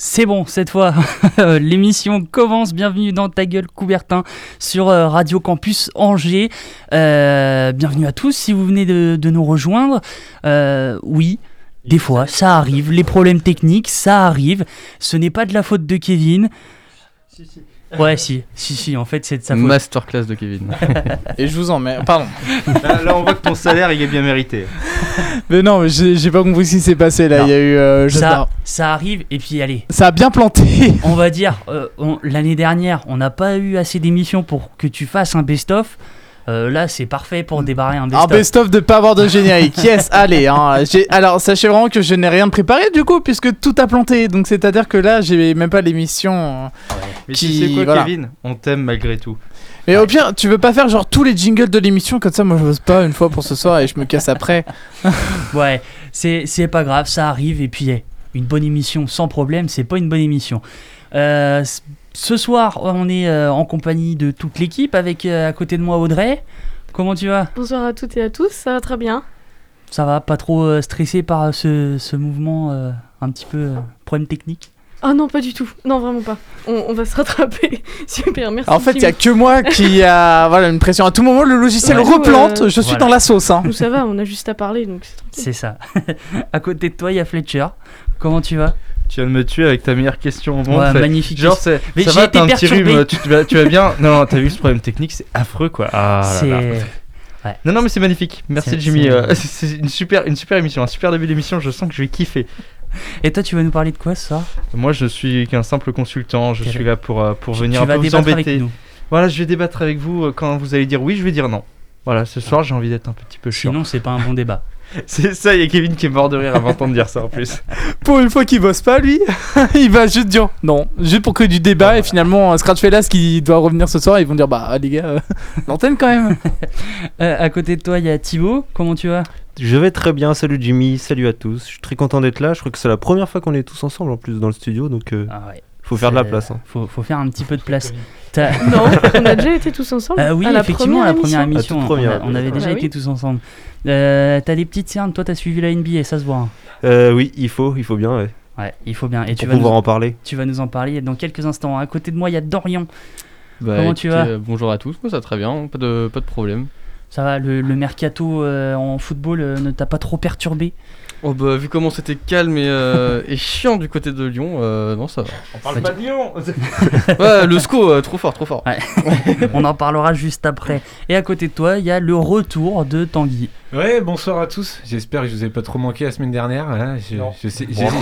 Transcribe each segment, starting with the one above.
C'est bon, cette fois, l'émission commence. Bienvenue dans Ta gueule Coubertin sur euh, Radio Campus Angers. Euh, bienvenue à tous si vous venez de, nous rejoindre. Euh, oui, des fois, ça arrive. Les problèmes techniques, ça arrive. Ce n'est pas de la faute de Kevin. Ouais, si, si, si, en fait, c'est de sa faute. Masterclass de Kevin. Et je vous en mets. Pardon. Là, là, on voit que ton salaire il est bien mérité. Mais non, mais j'ai j'ai pas compris ce qui s'est passé là. Non. Il y a eu. euh, je sais Ça, pas. ça arrive, et puis allez, Ça a bien planté. on va dire, euh, on- l'année dernière, on n'a pas eu assez d'émissions pour que tu fasses un best-of. Euh, là, c'est parfait pour débarrer un Un best-of. best-of de pas avoir de générique. Yes, allez. Hein. J'ai- Alors, sachez vraiment que je n'ai rien préparé du coup, puisque tout a planté. Donc, c'est-à-dire que là, j'ai même pas l'émission. euh. Mais Qui- tu sais quoi, voilà. Kevin? On t'aime malgré tout. Mais au pire, tu veux pas faire genre tous les jingles de l'émission comme ça Moi, je n'ose pas une fois pour ce soir et je me casse après. Ouais, c'est c'est pas grave, ça arrive. Et puis, une bonne émission sans problème, c'est pas une bonne émission. Euh, ce soir, on est euh, en compagnie de toute l'équipe avec euh, à côté de moi Audrey. Comment tu vas? Bonsoir à toutes et à tous, ça va très bien. Ça va Pas trop euh, stressé par ce, ce mouvement euh, un petit peu euh, problème technique? Ah non, pas du tout. Non, vraiment pas. On, on va se rattraper. Super, merci. En fait, il y a que moi qui a voilà, une pression. À tout moment, le logiciel Ouais. replante. Euh, je suis voilà. dans la sauce. Hein. Nous, ça va, on a juste à parler, donc. C'est ça. à côté de toi, il y a Fletcher. Comment tu vas? Tu viens de me tuer avec ta meilleure question au monde. Ouais, magnifique. Genre, c'est, Mais ça va, été t'as un petit rhume, tu, tu vas, bien Non, non, t'as vu ce problème technique, c'est affreux quoi. Ah c'est là. Non, non, mais c'est magnifique. Merci Jimmy. c'est- euh, c'est une super, une super émission, un super début d'émission. Je sens que je vais kiffer. Et toi, tu vas nous parler de quoi ce soir? Moi, je suis qu'un simple consultant. Je suis là pour, euh, pour Tu- venir tu un peu vous débattre avec embêter. nous. Voilà, je vais débattre avec vous. euh, Quand vous allez dire oui, je vais dire non. Voilà, ce soir, j'ai envie d'être un petit peu chiant. Sinon, c'est pas un bon débat. C'est ça, il y a Kevin qui est mort de rire avant d'entendre dire ça en plus. Pour une fois qu'il bosse pas, lui, il va juste dire non, juste pour que du débat. Voilà. Et finalement, Scratch Fellas qui doit revenir ce soir, ils vont dire bah les gars, euh, l'antenne quand même. Euh, à côté de toi, il y a Thibaut. Comment tu vas? Je vais très bien, salut Jimmy, salut à tous. Je suis très content d'être là. Je crois que c'est la première fois qu'on est tous ensemble en plus dans le studio, donc euh, Ah ouais. faut faire de la place. hein. Faut, faut faire un petit peu de place. Non, on a déjà été tous ensemble. Euh, oui, à la effectivement, à la première émission, toute on- première, on, on avait déjà Bah été oui. tous ensemble. Euh, T'as des petites cernes, toi, t'as suivi la NBA, ça se voit. hein. Euh, oui, il faut, il faut bien, ouais, Ouais, il faut bien. Et tu pour vas, pouvoir nous, en parler. tu vas nous en parler dans quelques instants. À côté de moi, il y a Dorian. Bah, Comment tu vas euh, Bonjour à tous, moi, ça va très bien, pas de, pas de problème. Ça va, le, le mercato euh, en football euh, ne t'a pas trop perturbé? Oh bah vu comment c'était calme et, euh, et chiant du côté de Lyon, euh, non ça va. On parle pas de Lyon Ouais, le SCO, euh, trop fort, trop fort. On en parlera juste après. Et à côté de toi, il y a le retour de Tanguy. Ouais, bonsoir à tous. J'espère que je vous ai pas trop manqué la semaine dernière. hein.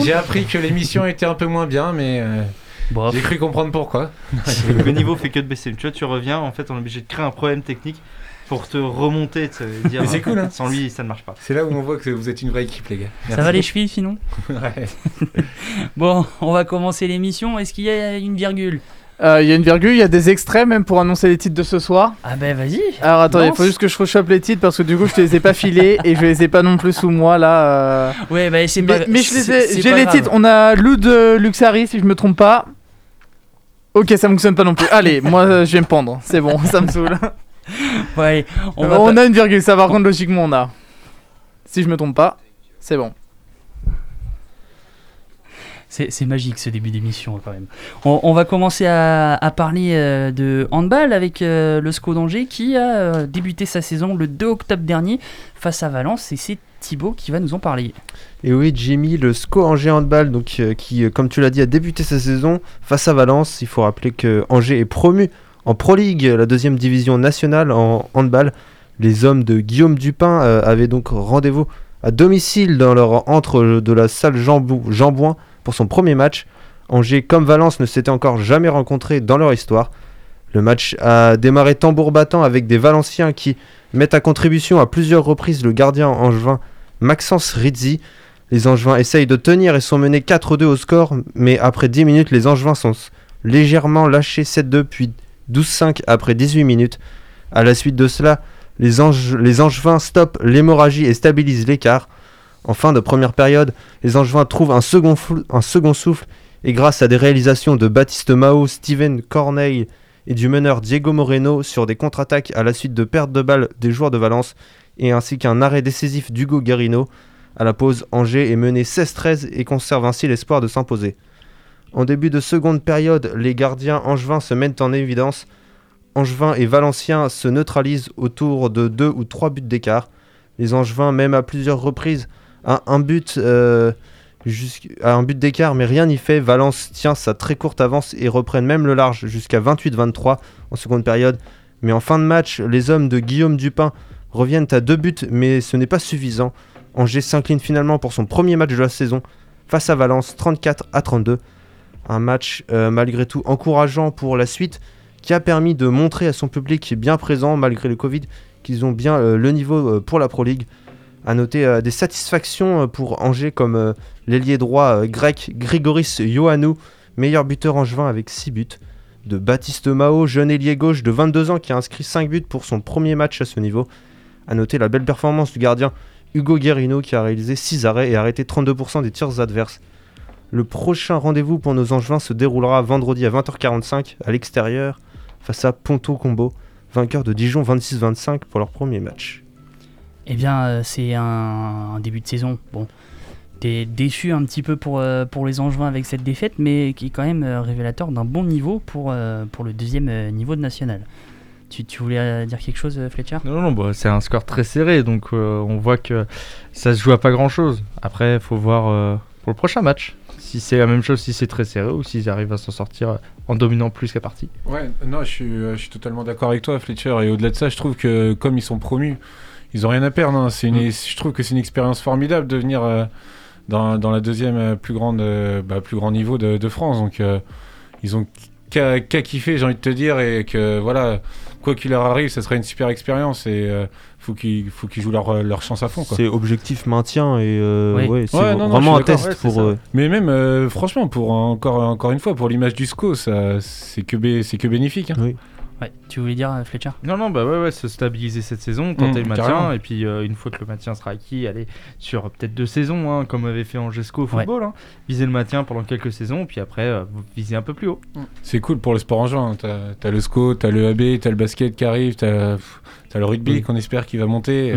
J'ai appris que l'émission était un peu moins bien, mais euh, j'ai cru comprendre pourquoi. Le niveau fait que de baisser. Tu vois, tu reviens, en fait, on est obligé de créer un problème technique pour te remonter. tu sais, dire, Mais c'est cool, hein. Sans lui, ça ne marche pas. C'est là où on voit que vous êtes une vraie équipe, les gars. ça va les chevilles sinon Ouais. Bon, on va commencer l'émission. Est-ce qu'il y a une virgule? Euh, Il y a une virgule, il y a des extraits même pour annoncer les titres de ce soir. Ah ben vas-y. Alors attendez, il faut juste que je rechoppe les titres parce que du coup je te les ai pas filés et je les ai pas non plus sous moi là. euh. Ouais, bah c'est Mais, pas mais je les c'est- ai, c'est j'ai les grave. titres. On a Lou de Luxari si je me trompe pas. Ok, ça fonctionne pas non plus. Allez, moi je vais me pendre, c'est bon, ça me saoule. Ouais, on On, pas- a une virgule, ça par contre logiquement on a. Si je me trompe pas, c'est bon. C'est magique ce début d'émission quand même. On, on va commencer à, à parler euh, de handball avec euh, le SCO d'Angers qui a euh, débuté sa saison le 2 octobre dernier face à Valence et c'est Thibaut qui va nous en parler. Et oui, Jimmy, le SCO Angers Handball, donc, euh, qui, comme tu l'as dit, a débuté sa saison face à Valence. Il faut rappeler que Angers est promu en Pro League, la deuxième division nationale en handball. Les hommes de Guillaume Dupin euh, avaient donc rendez-vous à domicile dans leur entre de la salle Jambou- Jambouin pour son premier match. Angers, comme Valence, ne s'étaient encore jamais rencontrés dans leur histoire. Le match a démarré tambour battant avec des Valenciens qui mettent à contribution à plusieurs reprises le gardien angevin Maxence Rizzi. Les Angevins essayent de tenir et sont menés 4-2 au score, mais après 10 minutes, les Angevins sont légèrement lâchés 7-2 puis 12-5 après 18 minutes. À la suite de cela, les, Ange- les Angevins stoppent l'hémorragie et stabilisent l'écart. En fin de première période, les Angevins trouvent un second, un second souffle et grâce à des réalisations de Baptiste Mao, Steven Corneille et du meneur Diego Moreno sur des contre-attaques à la suite de pertes de balles des joueurs de Valence et ainsi qu'un arrêt décisif d'Hugo Garino. À la pause, Angers est mené 16-13 et conserve ainsi l'espoir de s'imposer. En début de seconde période, les gardiens angevins se mettent en évidence. Angevin et Valenciens se neutralisent autour de deux ou trois buts d'écart. Les Angevins, même à plusieurs reprises, à un but, euh, d'écart, mais rien n'y fait. Valence tient sa très courte avance et reprennent même le large jusqu'à 28-23 en seconde période. Mais en fin de match, les hommes de Guillaume Dupin reviennent à deux buts, mais ce n'est pas suffisant. Angers s'incline finalement pour son premier match de la saison face à Valence, 34 à 32. Un match euh, malgré tout encourageant pour la suite, qui a permis de montrer à son public bien présent malgré le Covid qu'ils ont bien euh, le niveau euh, pour la Pro League. À noter des satisfactions pour Angers comme l'ailier droit grec Grigoris Ioannou, meilleur buteur angevin avec 6 buts. De Baptiste Mao, jeune ailier gauche de 22 ans qui a inscrit 5 buts pour son premier match à ce niveau. À noter la belle performance du gardien Hugo Guerrino qui a réalisé 6 arrêts et arrêté 32% des tirs adverses. Le prochain rendez-vous pour nos Angevins se déroulera vendredi à 20h45 à l'extérieur face à Ponto Combo, vainqueur de Dijon 26-25 pour leur premier match. Eh bien, euh, c'est un, un début de saison. Bon, t'es déçu un petit peu pour, euh, pour les Angevins avec cette défaite, mais qui est quand même euh, révélateur d'un bon niveau pour, euh, pour le deuxième euh, niveau de national. Tu, tu voulais dire quelque chose, Fletcher? Non, non, bah, c'est un score très serré, donc euh, on voit que ça se joue à pas grand chose. Après, il faut voir euh, pour le prochain match si c'est la même chose, si c'est très serré ou s'ils arrivent à s'en sortir en dominant plus la partie. Ouais, non, je suis, je suis totalement d'accord avec toi, Fletcher. Et au-delà de ça, je trouve que comme ils sont promus, ils ont rien à perdre. hein. C'est une, Je trouve que c'est une expérience formidable de venir euh, dans, dans la deuxième euh, plus grande, euh, bah, plus grand niveau de, de France. Donc, euh, ils ont qu'à qu'à kiffer, j'ai envie de te dire, et que voilà, quoi qu'il leur arrive, ça sera une super expérience. Et euh, faut qu'ils faut qu'ils jouent leur, leur chance à fond. C'est objectif maintien et euh, Oui. ouais, c'est Ouais, non, non, vraiment un test ouais, pour eux. Mais même, euh, franchement, pour encore, encore une fois, pour l'image du SCO, ça, c'est que, bé- c'est que bénéfique. hein. Ouais, tu voulais dire, euh, Fletcher? Non, non, bah ouais, ouais, se stabiliser cette saison, tenter le maintien, carrément. et puis euh, une fois que le maintien sera acquis, aller sur peut-être deux saisons, hein, comme avait fait Angesco au football, hein. viser le maintien pendant quelques saisons, puis après euh, viser un peu plus haut. C'est cool pour le sport en juin. T'as t'as le SCO, t'as le AB, t'as le basket qui arrive, t'as le rugby qu'on espère qui va monter.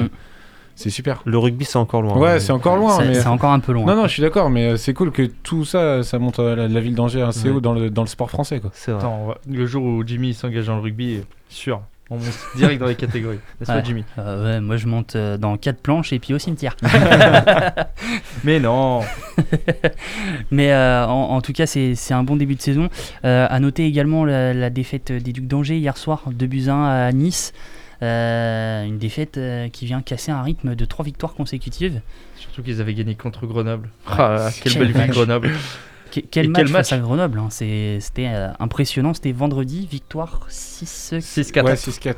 C'est super. Le rugby, c'est encore loin. Ouais, c'est encore loin. C'est mais... c'est encore un peu loin. Non, non, je suis d'accord, mais euh, c'est cool que tout ça, ça monte à la, la ville d'Angers assez Ouais. haut dans le, dans le sport français. Quoi. C'est vrai. Attends, on va- le jour où Jimmy s'engage dans le rugby, sûr, on monte direct dans les catégories. N'est-ce Ouais. pas, Jimmy Euh, ouais, moi je monte euh, dans quatre planches et puis au cimetière. Mais non Mais euh, en, en tout cas, c'est c'est un bon début de saison. Euh, à noter également la, la défaite des Ducs d'Angers hier soir, 2 buts 1 à Nice. Euh, une défaite euh, qui vient casser un rythme de 3 victoires consécutives. Surtout qu'ils avaient gagné contre Grenoble. Ouais. Ah, quelle Quel belle match. Grenoble Que- quel, match quel face match à Grenoble hein. C'était euh, impressionnant. C'était vendredi, victoire 6 6-4. Ouais, 6-4.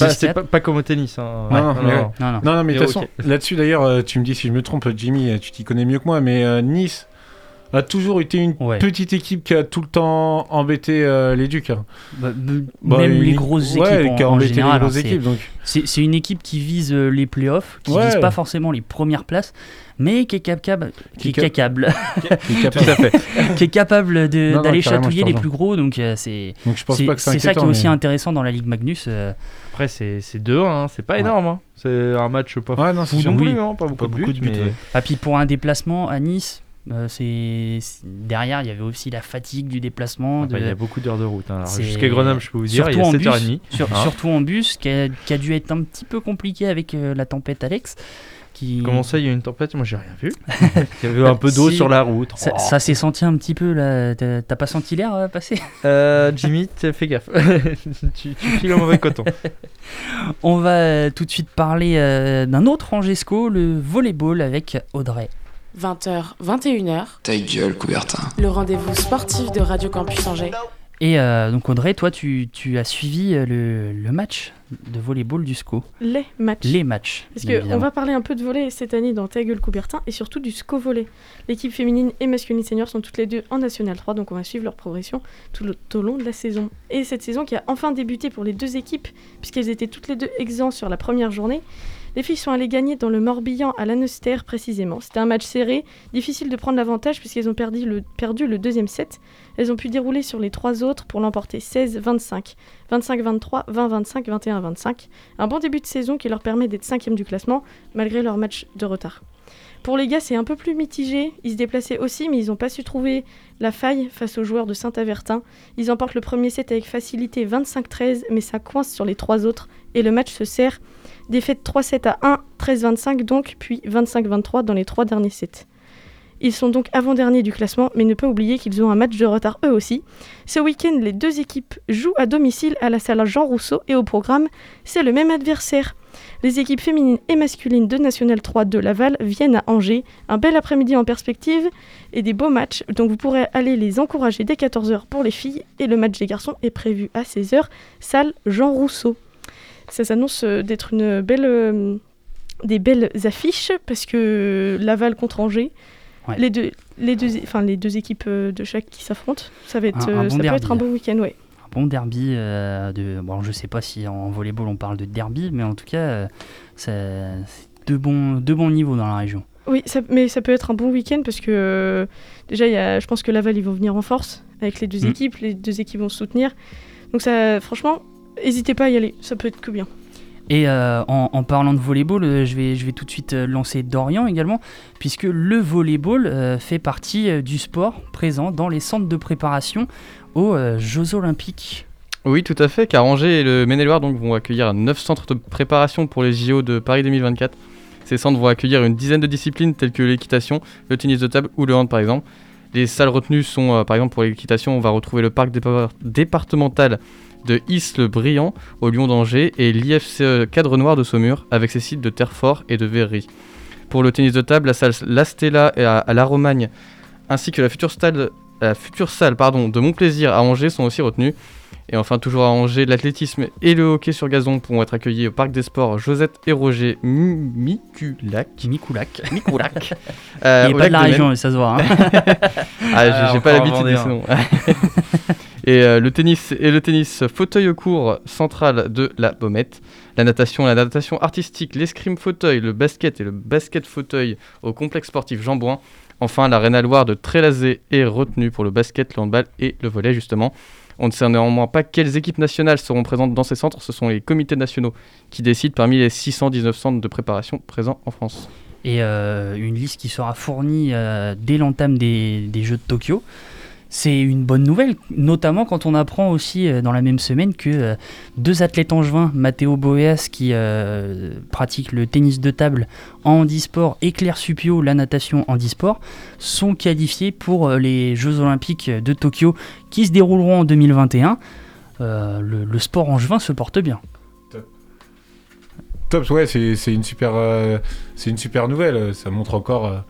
Bah, c'est pas, pas comme au tennis. Hein. Non, non. Non, non. Non, non, mais de toute façon, là-dessus d'ailleurs, tu me dis si je me trompe, Jimmy, tu t'y connais mieux que moi, mais euh, Nice a toujours été une Ouais. petite équipe qui a tout le temps embêté euh, les Ducs. hein. Bah, Bah, même une- les grosses ouais, équipes qui a en, en embêté général. les hein, grosses c'est- équipes. Donc, C'est c'est une équipe qui vise euh, les playoffs, qui Ouais. vise pas forcément les premières places, mais qui est capable, qui est Qui est cap- capable, qui est capable. Qui est capable de- Non, non, d'aller chatouiller les plus gros. Donc euh, c'est Donc je pense c'est pas que c'est c'est ça qui est aussi mais- intéressant dans la Ligue Magnus. euh, Après, c'est c'est 2-1, hein, c'est pas Ouais. énorme. hein. C'est un match pas non, fou non Oui. plus, hein, pas beaucoup, Pas beaucoup de buts, mais- ouais. Ah, puis pour un déplacement à Nice, euh, c'est derrière il y avait aussi la fatigue du déplacement. Enfin, de- Il y a beaucoup d'heures de route. hein. Jusqu'à Grenoble, je peux vous dire, il y surtout a en 7h30. bus, sur- Hein. surtout en bus, qui a, qui a dû être un petit peu compliqué avec euh, la tempête Alex. Qui... Comment ça, il y a une tempête? Moi, j'ai rien vu. il y avait un peu d'eau Si. sur la route. Ça, Oh. ça s'est senti un petit peu là. T'as pas senti l'air euh, passer? Euh, Jimmy, fait gaffe. tu, tu files mauvais coton. On va tout de suite parler euh, d'un autre Angesco, le volleyball avec Audrey. 20h, 21h, Ta gueule, Coubertin. le rendez-vous sportif de Radio Campus Angers. Et euh, donc Audrey, toi tu, tu as suivi euh, le, le match de volleyball du SCO. Les matchs. Les matchs. Parce qu'on va parler un peu de volley cette année dans Ta gueule Coubertin et surtout du SCO volley. L'équipe féminine et masculine senior sont toutes les deux en National 3, donc on va suivre leur progression tout, le- tout au long de la saison. Et cette saison qui a enfin débuté pour les deux équipes, puisqu'elles étaient toutes les deux exemptes sur la première journée. Les filles sont allées gagner dans le Morbihan à Lannister précisément. C'était un match serré, difficile de prendre l'avantage puisqu'elles ont perdu le, perdu le deuxième set. Elles ont pu dérouler sur les trois autres pour l'emporter 16-25, 25-23, 20-25, 21-25. Un bon début de saison qui leur permet d'être cinquième du classement malgré leur match de retard. Pour les gars, c'est un peu plus mitigé. Ils se déplaçaient aussi, mais ils n'ont pas su trouver la faille face aux joueurs de Saint-Avertin. Ils emportent le premier set avec facilité 25-13, mais ça coince sur les trois autres et le match se serre. Défaite 3-7 à 1, 13-25 donc, puis 25-23 dans les trois derniers sets. Ils sont donc avant-derniers du classement, mais ne pas oublier qu'ils ont un match de retard eux aussi. Ce week-end, les deux équipes jouent à domicile à la salle Jean Rousseau et au programme, c'est le même adversaire. Les équipes féminines et masculines de National 3 de Laval viennent à Angers. Un bel après-midi en perspective et des beaux matchs, donc vous pourrez aller les encourager dès 14h pour les filles et le match des garçons est prévu à 16h, salle Jean Rousseau. Ça s'annonce euh, d'être une belle, euh, des belles affiches parce que Laval contre Angers, Ouais. les, deux, les, deux, enfin, les deux équipes euh, de chaque qui s'affrontent, ça, va être, Un- un bon ça peut être un bon week-end. Ouais. Bon derby euh, de. Bon, je sais pas si en volleyball on parle de derby, mais en tout cas, euh, c'est deux bons, deux bons niveaux dans la région. Oui, ça- mais ça peut être un bon week-end parce que euh, déjà, y a, je pense que Laval, ils vont venir en force avec les deux Mm. équipes. Les deux équipes vont se soutenir. Donc, ça, franchement, n'hésitez pas à y aller. Ça peut être que bien. Et euh, en, en parlant de volleyball, euh, je vais, je vais tout de suite lancer Dorian également, puisque le volleyball fait partie du sport présent dans les centres de préparation aux euh, Jeux Olympiques. Oui, tout à fait, car Angers et le Maine-et-Loire vont accueillir 9 centres de préparation pour les JO de Paris 2024. Ces centres vont accueillir une dizaine de disciplines telles que l'équitation, le tennis de table ou le hand par exemple. Les salles retenues sont, euh, par exemple pour l'équitation, on va retrouver le parc dépa- départemental de Isle-Briand au Lyon d'Angers et l'IFCE Cadre Noir de Saumur avec ses sites de Terfort et de Verry. Pour le tennis de table, la salle La Stella à, à La Romagne ainsi que la future, stade- la future salle pardon, de Montplaisir à Angers sont aussi retenues. Et enfin, toujours à Angers, l'athlétisme et le hockey sur gazon pourront être accueillis au parc des sports Josette et Roger M- Miculac. Mikoulak. Miculac. Euh, Il n'est pas de la région, ça se voit. hein. Ah, j'ai- pas l'habitude un de Vendéen. ce nom. et euh, le tennis et le tennis fauteuil au cours central de la Baumette. La natation, la natation artistique, l'escrime fauteuil, le basket et le basket fauteuil au complexe sportif Jean Bouin. Enfin, l'arène Loire de Trélazé est retenue pour le basket, le handball et le volley justement. On ne sait néanmoins pas quelles équipes nationales seront présentes dans ces centres. Ce sont les comités nationaux qui décident parmi les 619 centres de préparation présents en France. et euh, une liste qui sera fournie euh, dès l'entame des Jeux de Tokyo. C'est une bonne nouvelle, notamment quand on apprend aussi euh, dans la même semaine que euh, deux athlètes angevins, Matteo Boeas qui euh, pratique le tennis de table en handisport et Claire Supio, la natation handisport, sont qualifiés pour les Jeux olympiques de Tokyo qui se dérouleront en 2021. Euh, le, sport angevin se porte bien. Top, ouais, c'est une super, nouvelle. Ça montre encore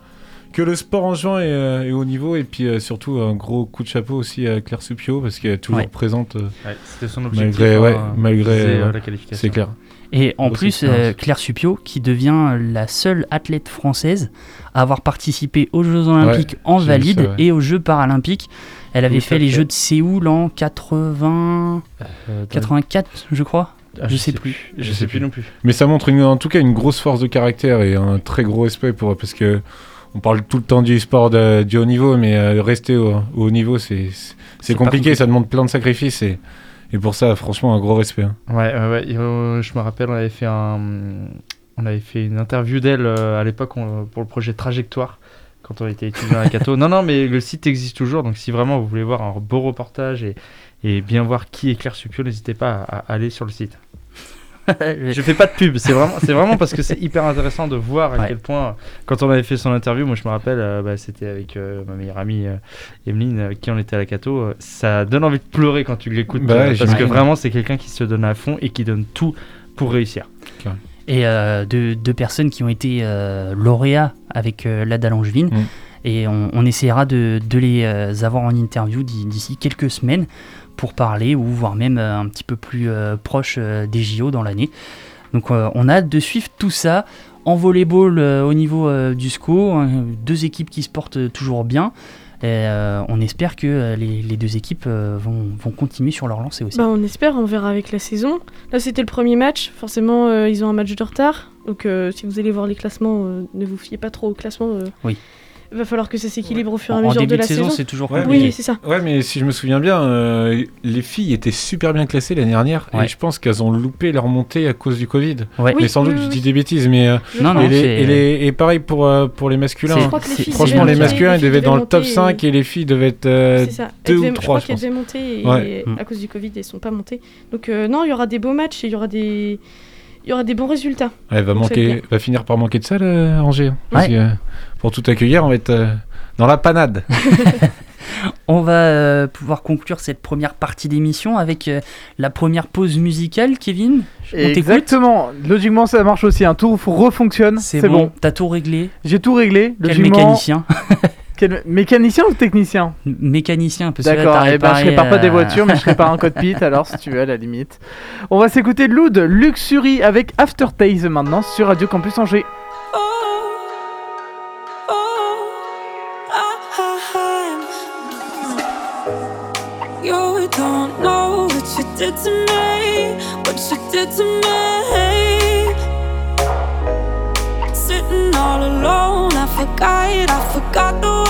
que le sport en juin est, euh, est au niveau et puis euh, surtout un gros coup de chapeau aussi à Claire Supio parce qu'elle est toujours Ouais. présente. euh, Ouais, C'était son objectif. Malgré- ouais, hein, malgré, euh, la qualification. c'est clair. Et en plus, euh, Claire Supio, qui devient la seule athlète française à avoir participé aux Jeux Olympiques en valide ça, ouais. et aux Jeux Paralympiques. Elle avait fait les fait. Jeux de Séoul en 80... Euh, 84, je crois. ah, je sais plus. Je sais plus non plus. Mais ça montre une- en tout cas une grosse force de caractère et un très gros respect pour parce que on parle tout le temps du sport de- du haut niveau, mais euh, rester au, au haut niveau, c'est compliqué, compliqué. ça demande plein de sacrifices et, et pour ça, franchement, un gros respect. hein. Ouais, ouais, ouais, et, euh, je me rappelle, on avait fait un, on avait fait une interview d'elle euh, à l'époque pour le projet Trajectoire quand on était étudiant à Cato. Non, non, mais le site existe toujours, donc si vraiment vous voulez voir un beau reportage et, et bien voir qui est Claire Supio, n'hésitez pas à, à aller sur le site. Je fais pas de pub, c'est vraiment, c'est vraiment parce que c'est hyper intéressant de voir à Ouais. quel point, quand on avait fait son interview, moi je me rappelle, euh, bah, c'était avec euh, ma meilleure amie euh, Emeline, avec qui on était à la Cato, euh, ça donne envie de pleurer quand tu l'écoutes, Bah ouais, parce que vraiment c'est quelqu'un qui se donne à fond et qui donne tout pour réussir. Et euh, deux, deux personnes qui ont été euh, lauréats avec euh, l'ADA Langevin. Mm. Et on, on essaiera de, de les euh, avoir en interview d'i- d'ici quelques semaines pour parler ou voire même euh, un petit peu plus euh, proche euh, des JO dans l'année. Donc on a hâte de suivre tout ça. En volleyball au niveau du SCO, hein, deux équipes qui se portent toujours bien. Et, euh, on espère que les, les deux équipes vont, vont continuer sur leur lancée aussi. Bah, on espère, on verra avec la saison. Là, c'était le premier match. Forcément, euh, ils ont un match de retard. Donc, euh, si vous allez voir les classements, ne vous fiez pas trop au classement. Oui. Il va falloir que ça s'équilibre au fur et à En, en mesure début de de, la saison, saison. c'est toujours Ouais, compliqué. Oui, c'est ça. Ouais, mais si je me souviens bien, euh, les filles étaient super bien classées l'année dernière Ouais. et je pense qu'elles ont loupé leur montée à cause du Covid. Ouais. Oui, mais sans doute, oui, je oui. dis des bêtises, mais. euh, Non, non, et, les- et, les- et pareil pour, euh, pour les masculins. C'est- Je crois que les c'est- filles Franchement, les masculins, ils devaient être dans le top monter, 5 et les filles devaient être. euh, C'est ça. deux Elles ou devaient- trois, je crois je qu'elles pense. devaient monter et Ouais. Mm. à cause du Covid, elles sont pas montées. Donc non, il y aura des beaux matchs et il y aura des il y aura des bons résultats. Elle va, manquer, finir par manquer de ça, là, Angers. hein. Parce Ouais. que, euh, pour tout accueillir, on va être euh, dans la panade. On va euh, pouvoir conclure cette première partie d'émission avec euh, la première pause musicale, Kevin. On Exactement. Logiquement, ça marche aussi. Un tour refonctionne. C'est C'est bon, bon. t'as tout réglé. J'ai tout réglé. Quel Logiquement- mécanicien Quel mécanicien ou technicien Mécanicien, parce que là, D'accord, eh ben, je répare pas des euh, voitures, mais je répare un cockpit, alors si tu veux, à la limite. On va s'écouter Loud Luxury avec Aftertaste maintenant sur Radio Campus Angers. All alone, forgot, I forgot the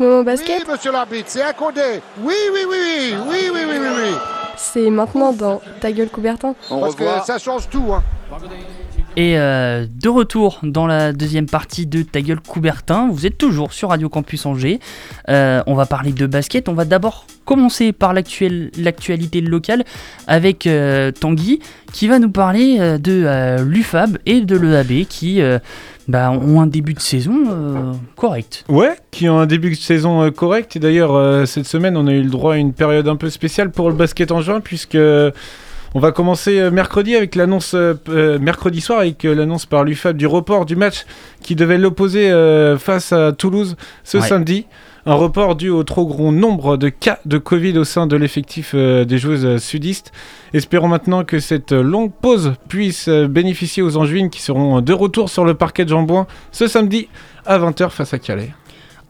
au basket Oui, monsieur l'arbitre, c'est accordé. Oui, oui, oui, oui, oui, oui, oui, oui. C'est maintenant dans Ta gueule, Coubertin. On Parce revoit. que ça change tout. Hein. Et euh, de retour dans la deuxième partie de Ta gueule Coubertin, vous êtes toujours sur Radio Campus Angers. Euh, on va parler de basket. On va d'abord commencer par l'actualité locale avec euh, Tanguy qui va nous parler de l'UFAB et de l'EAB qui bah, ont un début de saison euh, correct. Ouais, qui ont un début de saison euh, correct. Et d'ailleurs, euh, cette semaine, on a eu le droit à une période un peu spéciale pour le basket en juin, puisque On va commencer mercredi avec l'annonce euh, euh, mercredi soir avec euh, l'annonce par l'UFAB du report du match qui devait l'opposer euh, face à Toulouse ce Ouais. samedi. Un report dû au trop gros nombre de cas de Covid au sein de l'effectif euh, des joueuses euh, sudistes. Espérons maintenant que cette euh, longue pause puisse bénéficier aux Angevines qui seront de retour sur le parquet de Jambouin ce samedi à 20h face à Calais.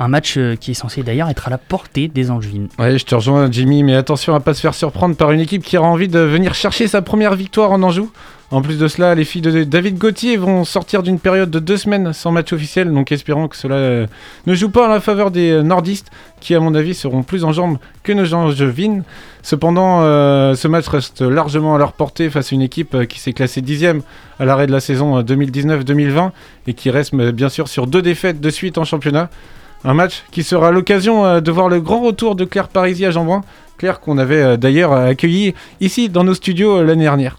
Un match euh, qui est censé d'ailleurs être à la portée des Angevines. Ouais, je te rejoins, Jimmy, mais attention à pas se faire surprendre par une équipe qui aura envie de venir chercher sa première victoire en Anjou. En plus de cela, les filles de David Gauthier vont sortir d'une période de deux semaines sans match officiel, donc espérons que cela euh, ne joue pas en la faveur des euh, nordistes, qui à mon avis seront plus en jambes que nos angevines. Cependant, ce match reste largement à leur portée face à une équipe qui s'est classée dixième à l'arrêt de la saison euh, 2019-2020 et qui reste bien sûr sur deux défaites de suite en championnat. Un match qui sera l'occasion euh, de voir le grand retour de Claire Parisi à Jambouin. Claire qu'on avait euh, d'ailleurs accueilli ici dans nos studios euh, l'année dernière.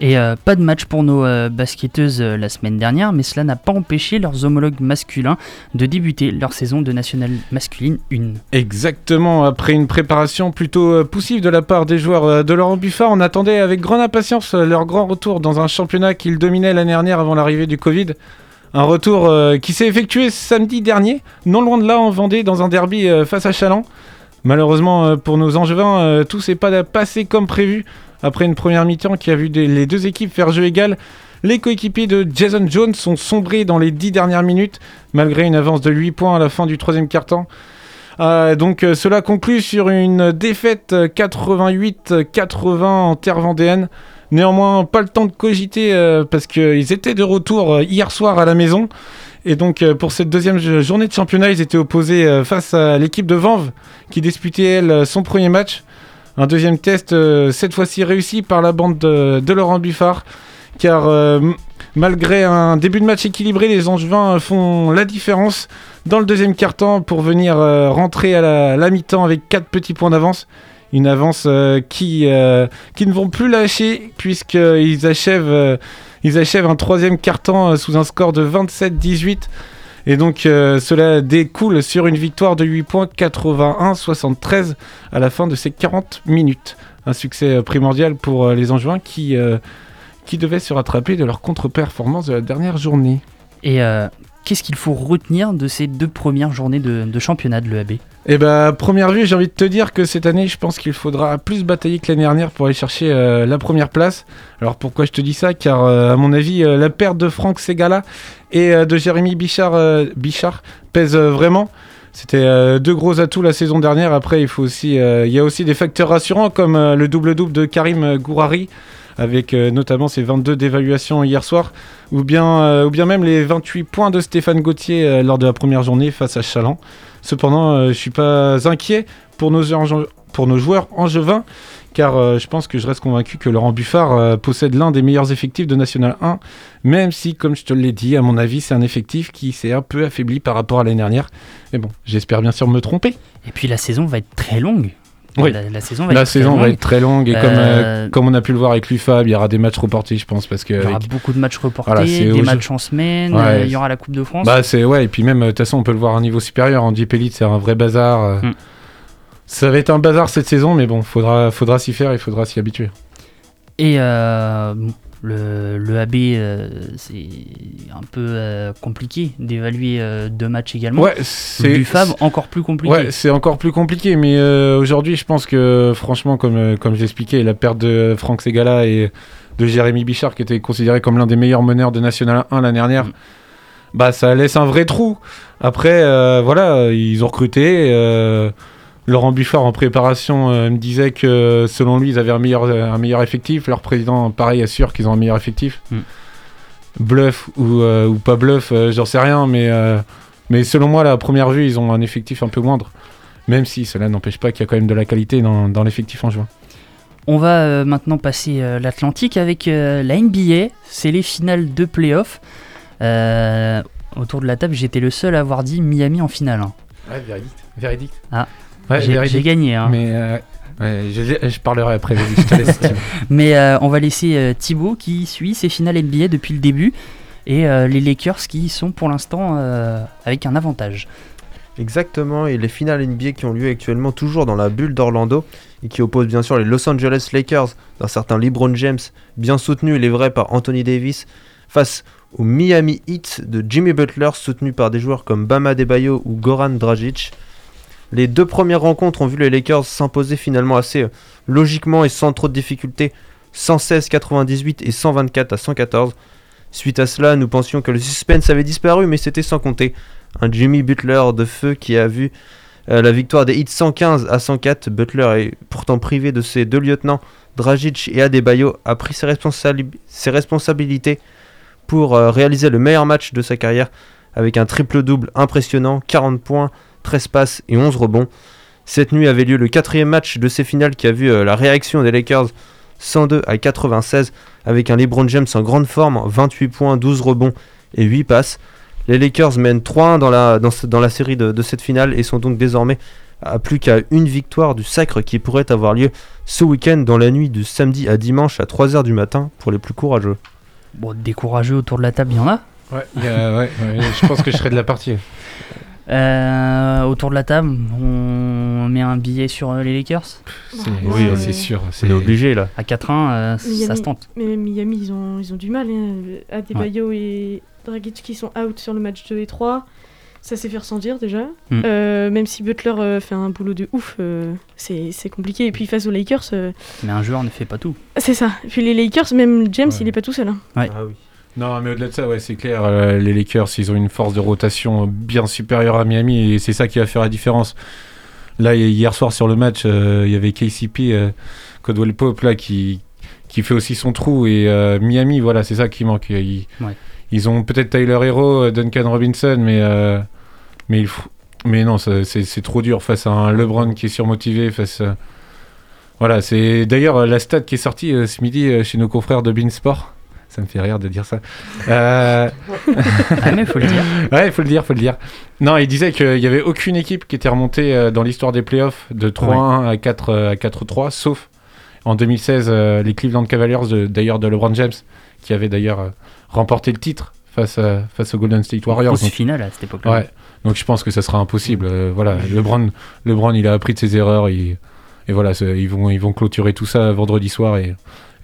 Et euh, pas de match pour nos euh, basketteuses euh, la semaine dernière, mais cela n'a pas empêché leurs homologues masculins de débuter leur saison de nationale masculine 1. Exactement, après une préparation plutôt euh, poussive de la part des joueurs euh, de Laurent Buffard, on attendait avec grande impatience euh, leur grand retour dans un championnat qu'ils dominaient l'année dernière avant l'arrivée du Covid. Un retour euh, qui s'est effectué samedi dernier, non loin de là en Vendée, dans un derby euh, face à Chaland. Malheureusement euh, pour nos Angevins, tout s'est pas passé comme prévu. Après une première mi-temps qui a vu les deux équipes faire jeu égal, les coéquipiers de Jason Jones sont sombrés dans les 10 dernières minutes, malgré une avance de 8 points à la fin du troisième quart-temps. Donc cela conclut sur une défaite euh, 88-80 en terre vendéenne. Néanmoins, pas le temps de cogiter euh, parce qu'ils étaient de retour euh, hier soir à la maison. Et donc euh, pour cette deuxième jo- journée de championnat, ils étaient opposés face à l'équipe de Vanves qui disputait elle son premier match. Un deuxième test, cette fois-ci réussi par la bande de, Laurent Buffard. Car malgré un début de match équilibré, les Angevins font la différence dans le deuxième quart-temps pour venir rentrer à la, la mi-temps avec 4 petits points d'avance. Une avance euh, qui, euh, qui ne vont plus lâcher puisqu'ils achèvent, euh, achèvent un troisième euh, sous un score de 27-18. Et donc cela découle sur une victoire de 8 points 81-73 à la fin de ces 40 minutes. Un succès primordial pour les Angevins qui, qui devaient se rattraper de leur contre-performance de la dernière journée. Et qu'est-ce qu'il faut retenir de ces deux premières journées de, championnat de l'EAB bah, à première vue, j'ai envie de te dire que cette année, je pense qu'il faudra plus batailler que l'année dernière pour aller chercher euh, la première place. Alors pourquoi je te dis ça? Car euh, à mon avis, euh, la perte de Franck Segala et de Jérémy Bichard, Bichard pèse vraiment. C'était deux gros atouts la saison dernière. Après, il faut aussi, il y a aussi des facteurs rassurants comme le double-double de Karim Gourari avec euh, notamment ses 22 d'évaluation hier soir, ou bien, euh, ou bien même les 28 points de Stéphane Gauthier euh, lors de la première journée face à Chaland. Cependant, je suis pas inquiet pour nos, pour nos joueurs angevins, car je pense que je reste convaincu que Laurent Buffard possède l'un des meilleurs effectifs de National 1, même si, comme je te l'ai dit, à mon avis, c'est un effectif qui s'est un peu affaibli par rapport à l'année dernière. Mais bon, j'espère bien sûr me tromper. Et puis la saison va être très longue. Oui. La, la saison va La être saison très va longue. être très longue et comme, Euh, euh, comme on a pu le voir avec l'UFAB, il y aura des matchs reportés, je pense, parce que Il y aura avec- beaucoup de matchs reportés, Voilà, des matchs en semaine, Ouais. euh, il y aura la Coupe de France. Bah c'est ouais et puis même de toute façon on peut le voir à un niveau supérieur en Deep Elite c'est un vrai bazar. Mm. Ça va être un bazar cette saison mais bon faudra faudra s'y faire il faudra s'y habituer. Et le, le AB, euh, c'est un peu euh, compliqué d'évaluer euh, deux matchs également. Ouais, c'est Du Fab, encore plus compliqué. Ouais c'est encore plus compliqué mais aujourd'hui je pense que franchement comme comme j'expliquais la perte de Franck Segala et de Jérémy Bichard qui était considéré comme l'un des meilleurs meneurs de National 1 l'année dernière. Mm. Bah ça laisse un vrai trou. Après euh, voilà ils ont recruté. euh, Laurent Buffard en préparation euh, me disait que selon lui ils avaient un meilleur, euh, un meilleur effectif. Leur président pareil assure qu'ils ont un meilleur effectif. Mm. Bluff ou, euh, ou pas bluff, euh, j'en sais rien, mais, euh, mais selon moi, là, à première vue, ils ont un effectif un peu moindre. Même si cela n'empêche pas qu'il y a quand même de la qualité dans, dans l'effectif en juin. On va euh, maintenant passer euh, l'Atlantique avec euh, la NBA. C'est les finales de playoff. Euh, autour de la table, j'étais le seul à avoir dit Miami en finale. hein. Ouais, véridique. Véridique. Ah, Ouais, j'ai gagné. hein. Mais euh, ouais, je, je parlerai après, je te laisse. Mais euh, on va laisser euh, Thibaut qui suit ces finales NBA depuis le début et euh, les Lakers qui sont pour l'instant euh, avec un avantage. Exactement, et les finales NBA qui ont lieu actuellement toujours dans la bulle d'Orlando et qui opposent bien sûr les Los Angeles Lakers d'un certain LeBron James, bien soutenu, il est vrai, par Anthony Davis, face au Miami Heat de Jimmy Butler, soutenu par des joueurs comme Bama Debayo ou Goran Dragic. Les deux premières rencontres ont vu les Lakers s'imposer finalement assez euh, logiquement et sans trop de difficultés, 116-98 et 124 à 114. Suite à cela, nous pensions que le suspense avait disparu, mais c'était sans compter un Jimmy Butler de feu qui a vu euh, la victoire des Heat 115 à 104. Butler est pourtant privé de ses deux lieutenants, Dragic et Adebayo, a pris ses responsabilités pour euh, réaliser le meilleur match de sa carrière avec un triple-double impressionnant, 40 points, 13 passes et 11 rebonds. Cette nuit avait lieu le quatrième match de ces finales qui a vu euh, la réaction des Lakers 102 à 96 avec un LeBron James en grande forme, 28 points, 12 rebonds et 8 passes. Les Lakers mènent 3-1 dans la, dans, dans la série de, de cette finale et sont donc désormais à plus qu'à une victoire du sacre qui pourrait avoir lieu ce week-end dans la nuit du samedi à dimanche à 3h du matin pour les plus courageux. Bon, des courageux autour de la table, il y en a ouais, je pense que je serai de la partie. Euh, autour de la table, on met un billet sur euh, les Lakers C'est- Oui, c'est- ouais. c'est sûr. On C'est est obligé là. À 4-1, euh, Miami- ça se tente. Mais même Miami, ils ont, ils ont du mal. Hein. Adebayo et Dragic qui sont out sur le match 2 et 3. Ça s'est fait ressentir déjà. Mm. Euh, même si Butler euh, fait un boulot de ouf, euh, c'est c'est compliqué. Et puis face aux Lakers, euh, Mais un joueur ne fait pas tout. c'est ça. Et puis les Lakers, même James, Ouais. il est pas tout seul. hein. Ouais. Ah oui. Non, mais au-delà de ça, ouais, c'est clair. euh, les Lakers, ils ont une force de rotation bien supérieure à Miami et c'est ça qui va faire la différence. Là, hi- hier soir sur le match, euh, il y avait KCP, euh, Codwell Pope, là, qui, qui fait aussi son trou. Et euh, Miami, voilà, c'est ça qui manque. Ils, Ouais. ils ont peut-être Tyler Hero, Duncan Robinson, mais, mais, il faut- mais non, c'est trop dur face à un LeBron qui est surmotivé. Face à- Voilà, c'est d'ailleurs la stat qui est sortie ce midi chez nos confrères de Beansport. Ça me fait rire de dire ça. Euh, Ah, mais faut le dire. Ouais, il faut le dire, faut le dire. Non, il disait qu'il n'y avait aucune équipe qui était remontée euh, dans l'histoire des playoffs de 3-1 à 4 euh, à 4-3, sauf en 2016 euh, les Cleveland Cavaliers, d'ailleurs de LeBron James, qui avait d'ailleurs remporté le titre face, à, face aux Golden State Warriors. Donc, finale à cette époque-là. ouais, donc je pense que ça sera impossible. Euh, voilà, LeBron, LeBron, il a appris de ses erreurs. il- et voilà, c'est- ils vont, ils vont clôturer tout ça vendredi soir et,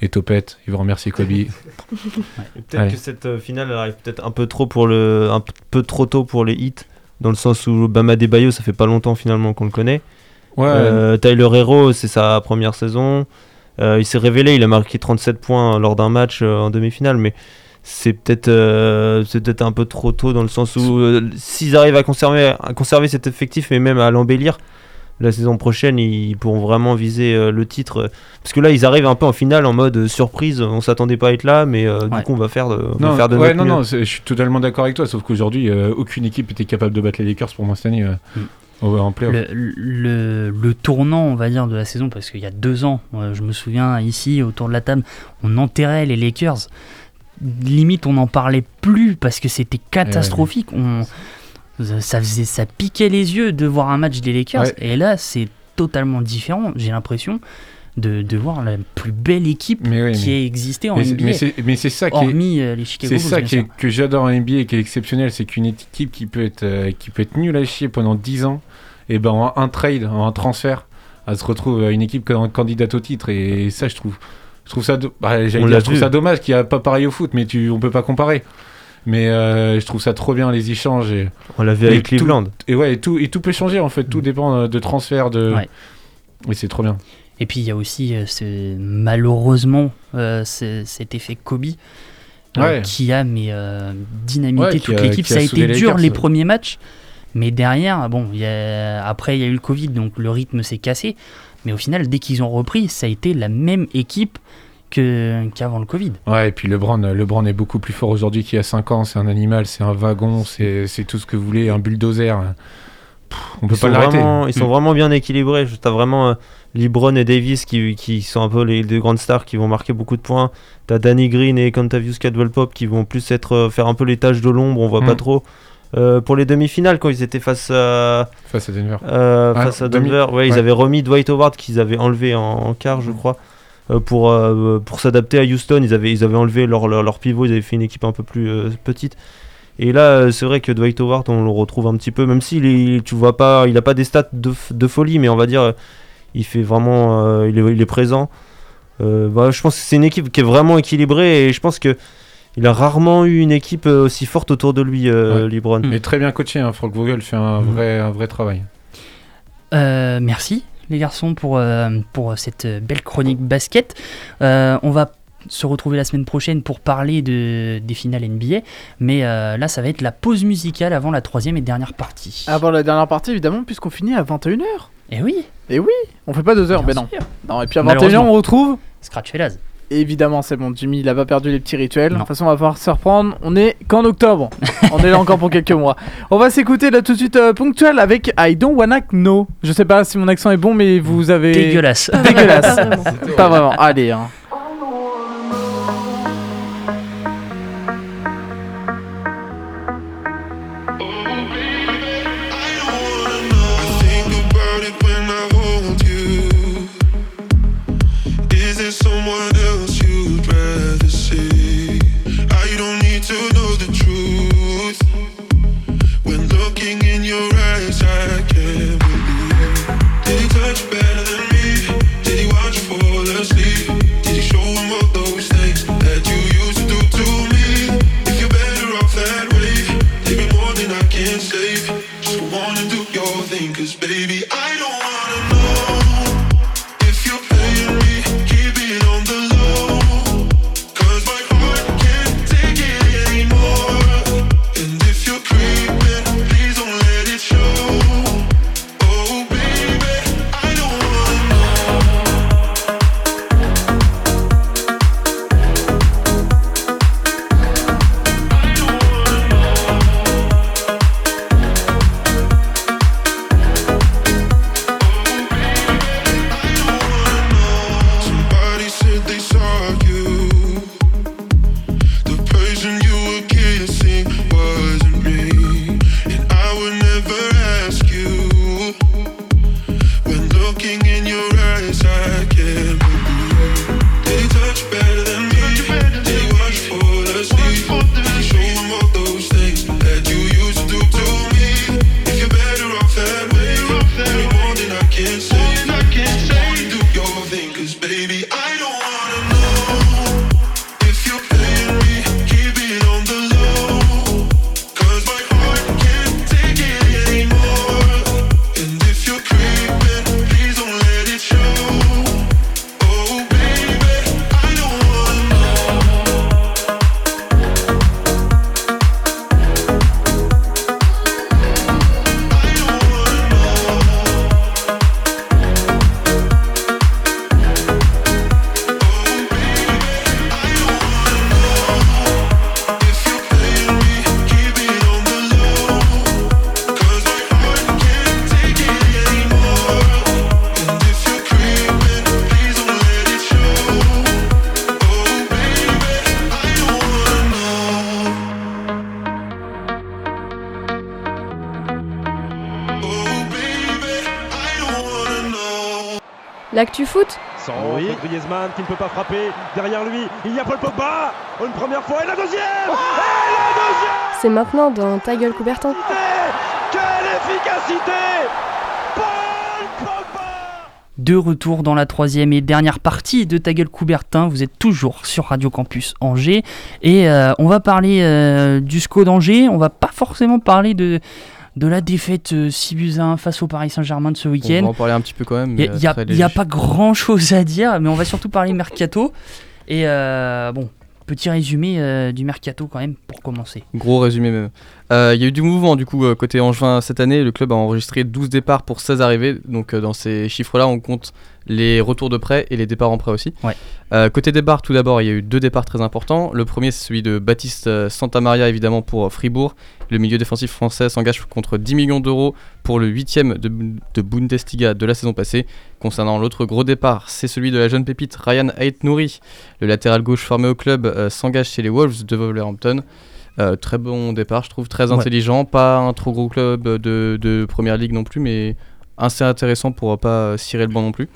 et Topette, ils vont remercier Kobe. Peut-être que cette euh, finale elle arrive peut-être un peu trop pour le un peu trop tôt pour les hits dans le sens où Bama Debayo ça fait pas longtemps finalement qu'on le connaît. Ouais, Euh, Tyler Hero c'est sa première saison. Euh, il s'est révélé, il a marqué 37 points lors d'un match euh, en demi-finale mais c'est peut-être c'est peut-être un peu trop tôt dans le sens où s'ils arrivent à conserver à conserver cet effectif et même à l'embellir la saison prochaine ils pourront vraiment viser euh, le titre parce que là ils arrivent un peu en finale en mode euh, surprise on s'attendait pas à être là mais euh, Ouais. du coup on va faire de, on va Non, faire de ouais, notre non, mieux. non, je suis totalement d'accord avec toi, sauf qu'aujourd'hui, euh, aucune équipe était capable de battre les Lakers pour moi cette année euh, Mm. en. Le, le, le tournant, on va dire, de la saison, parce qu'il y a deux ans, euh, je me souviens ici, autour de la table, on enterrait les Lakers. Limite, on n'en parlait plus parce que c'était catastrophique. On, ça, faisait, ça piquait les yeux de voir un match des Lakers. Ouais. Et là, c'est totalement différent, j'ai l'impression, de, de voir la plus belle équipe Mais oui, qui mais- ait existé en mais NBA. mais c'est ça qui est, hormis euh, les Chicago c'est Bulls, ça qui est- que j'adore en NBA et qui est exceptionnel, c'est qu'une équipe qui peut être euh, qui peut être nulle à chier pendant 10 ans, et ben en un trade, en un transfert, elle se retrouve euh, une équipe can- candidate au titre et ça je trouve je trouve ça do- bah, je trouve ça dommage qu'il n'y a pas pareil au foot, mais tu on peut pas comparer. Mais euh, je trouve ça trop bien les échanges et on l'a vu avec tout- Cleveland et ouais et tout et tout peut changer en fait, tout dépend euh, de transfert de Ouais. Oui, c'est trop bien. Et puis il y a aussi euh, ce- malheureusement euh, ce- cet effet Kobe euh, Ouais. qui a mais, euh, dynamité Ouais, toute l'équipe. a Ça a été dur Lakers, les premiers matchs, mais derrière, bon, il y a- après il y a eu le Covid, donc le rythme s'est cassé. Mais au final, dès qu'ils ont repris, ça a été la même équipe qu'avant le Covid. Ouais, et puis LeBron, euh, LeBron est beaucoup plus fort aujourd'hui qu'il y a 5 ans. C'est un animal, c'est un wagon, c'est tout ce que vous voulez, un bulldozer. Pff, on peut ils pas sont, l'arrêter. vraiment, ils sont Mm. vraiment bien équilibrés t'as vraiment euh, LeBron et Davis qui, qui sont un peu les deux grandes stars qui vont marquer beaucoup de points t'as Danny Green et Contavious Caldwell Pop qui vont plus être euh, faire un peu les tâches de l'ombre on voit pas trop Euh, pour les demi-finales quand ils étaient face à Face à Denver. Euh, Ah, face à demi- Denver. Ouais, ils avaient remis Dwight Howard qu'ils avaient enlevé en, en quart, je crois, euh, pour, euh, pour s'adapter à Houston. Ils avaient, ils avaient enlevé leur, leur, leur pivot, ils avaient fait une équipe un peu plus euh, petite. Et là, euh, c'est vrai que Dwight Howard, on le retrouve un petit peu, même s'il est, tu vois pas, il a pas des stats de, de folie, mais on va dire, euh, il fait vraiment, euh, il, est, il est présent. Euh, bah, je pense que c'est une équipe qui est vraiment équilibrée et je pense que il a rarement eu une équipe euh, aussi forte autour de lui, euh, Ouais. LeBron. Mais très bien coaché, hein. Frank Vogel fait un, Mhm. vrai, un vrai travail. Euh, merci les garçons pour, euh, pour cette belle chronique basket. Euh, on va se retrouver la semaine prochaine pour parler de, des finales NBA, mais euh, là ça va être la pause musicale avant la troisième et dernière partie. Avant la dernière partie, évidemment, puisqu'on finit à 21h. Et oui, Et oui, on fait pas deux heures, ben non. Non, et puis à 21h, Malheureusement. on retrouve. Scratch et Laz. Évidemment, c'est bon, Jimmy, il a pas perdu les petits rituels. De toute façon, on va pouvoir se reprendre. On est qu'en octobre. on est là encore pour quelques mois. On va s'écouter là tout de suite euh, ponctuel avec I Don't Wanna Know. Je sais pas si mon accent est bon, mais vous avez. Dégueulasse. Dégueulasse. Pas vraiment. pas vraiment. Allez, hein. Ne peut pas frapper. Derrière lui, il y a Paul Pogba. Une première fois et la deuxième Et la deuxième C'est maintenant dans Ta gueule Coubertin. Quelle efficacité Paul Pogba De retour dans la troisième et dernière partie de Ta gueule Coubertin, vous êtes toujours sur Radio Campus Angers et euh, on va parler euh, du SCO d'Angers, on va pas forcément parler de, de la défaite euh, 6 buts à 1 face au Paris Saint-Germain de ce On va week-end. en parler un petit peu quand même. Il n'y a, euh, pas grand chose à dire, mais on va surtout parler mercato. Et euh, bon, petit résumé euh, du mercato quand même pour commencer. Gros résumé même. Euh, Il y a eu du mouvement du coup euh, côté Angevin cette année. Le club a enregistré 12 départs pour 16 arrivées. Donc euh, dans ces chiffres-là, on compte les retours de prêt et les départs en prêt aussi. Ouais. Euh, côté départ, tout d'abord, il y a eu deux départs très importants. Le premier, c'est celui de Baptiste euh, Santamaria, évidemment, pour Fribourg. Le milieu défensif français s'engage contre 10 millions d'euros pour le huitième de, de Bundesliga de la saison passée. Concernant l'autre gros départ, c'est celui de la jeune pépite Ryan Ait-Nouri. Le latéral gauche formé au club euh, s'engage chez les Wolves de Wolverhampton. Euh, très bon départ, je trouve, très Ouais. intelligent. Pas un trop gros club de, de première ligue non plus, mais assez intéressant pour pas cirer le banc non plus.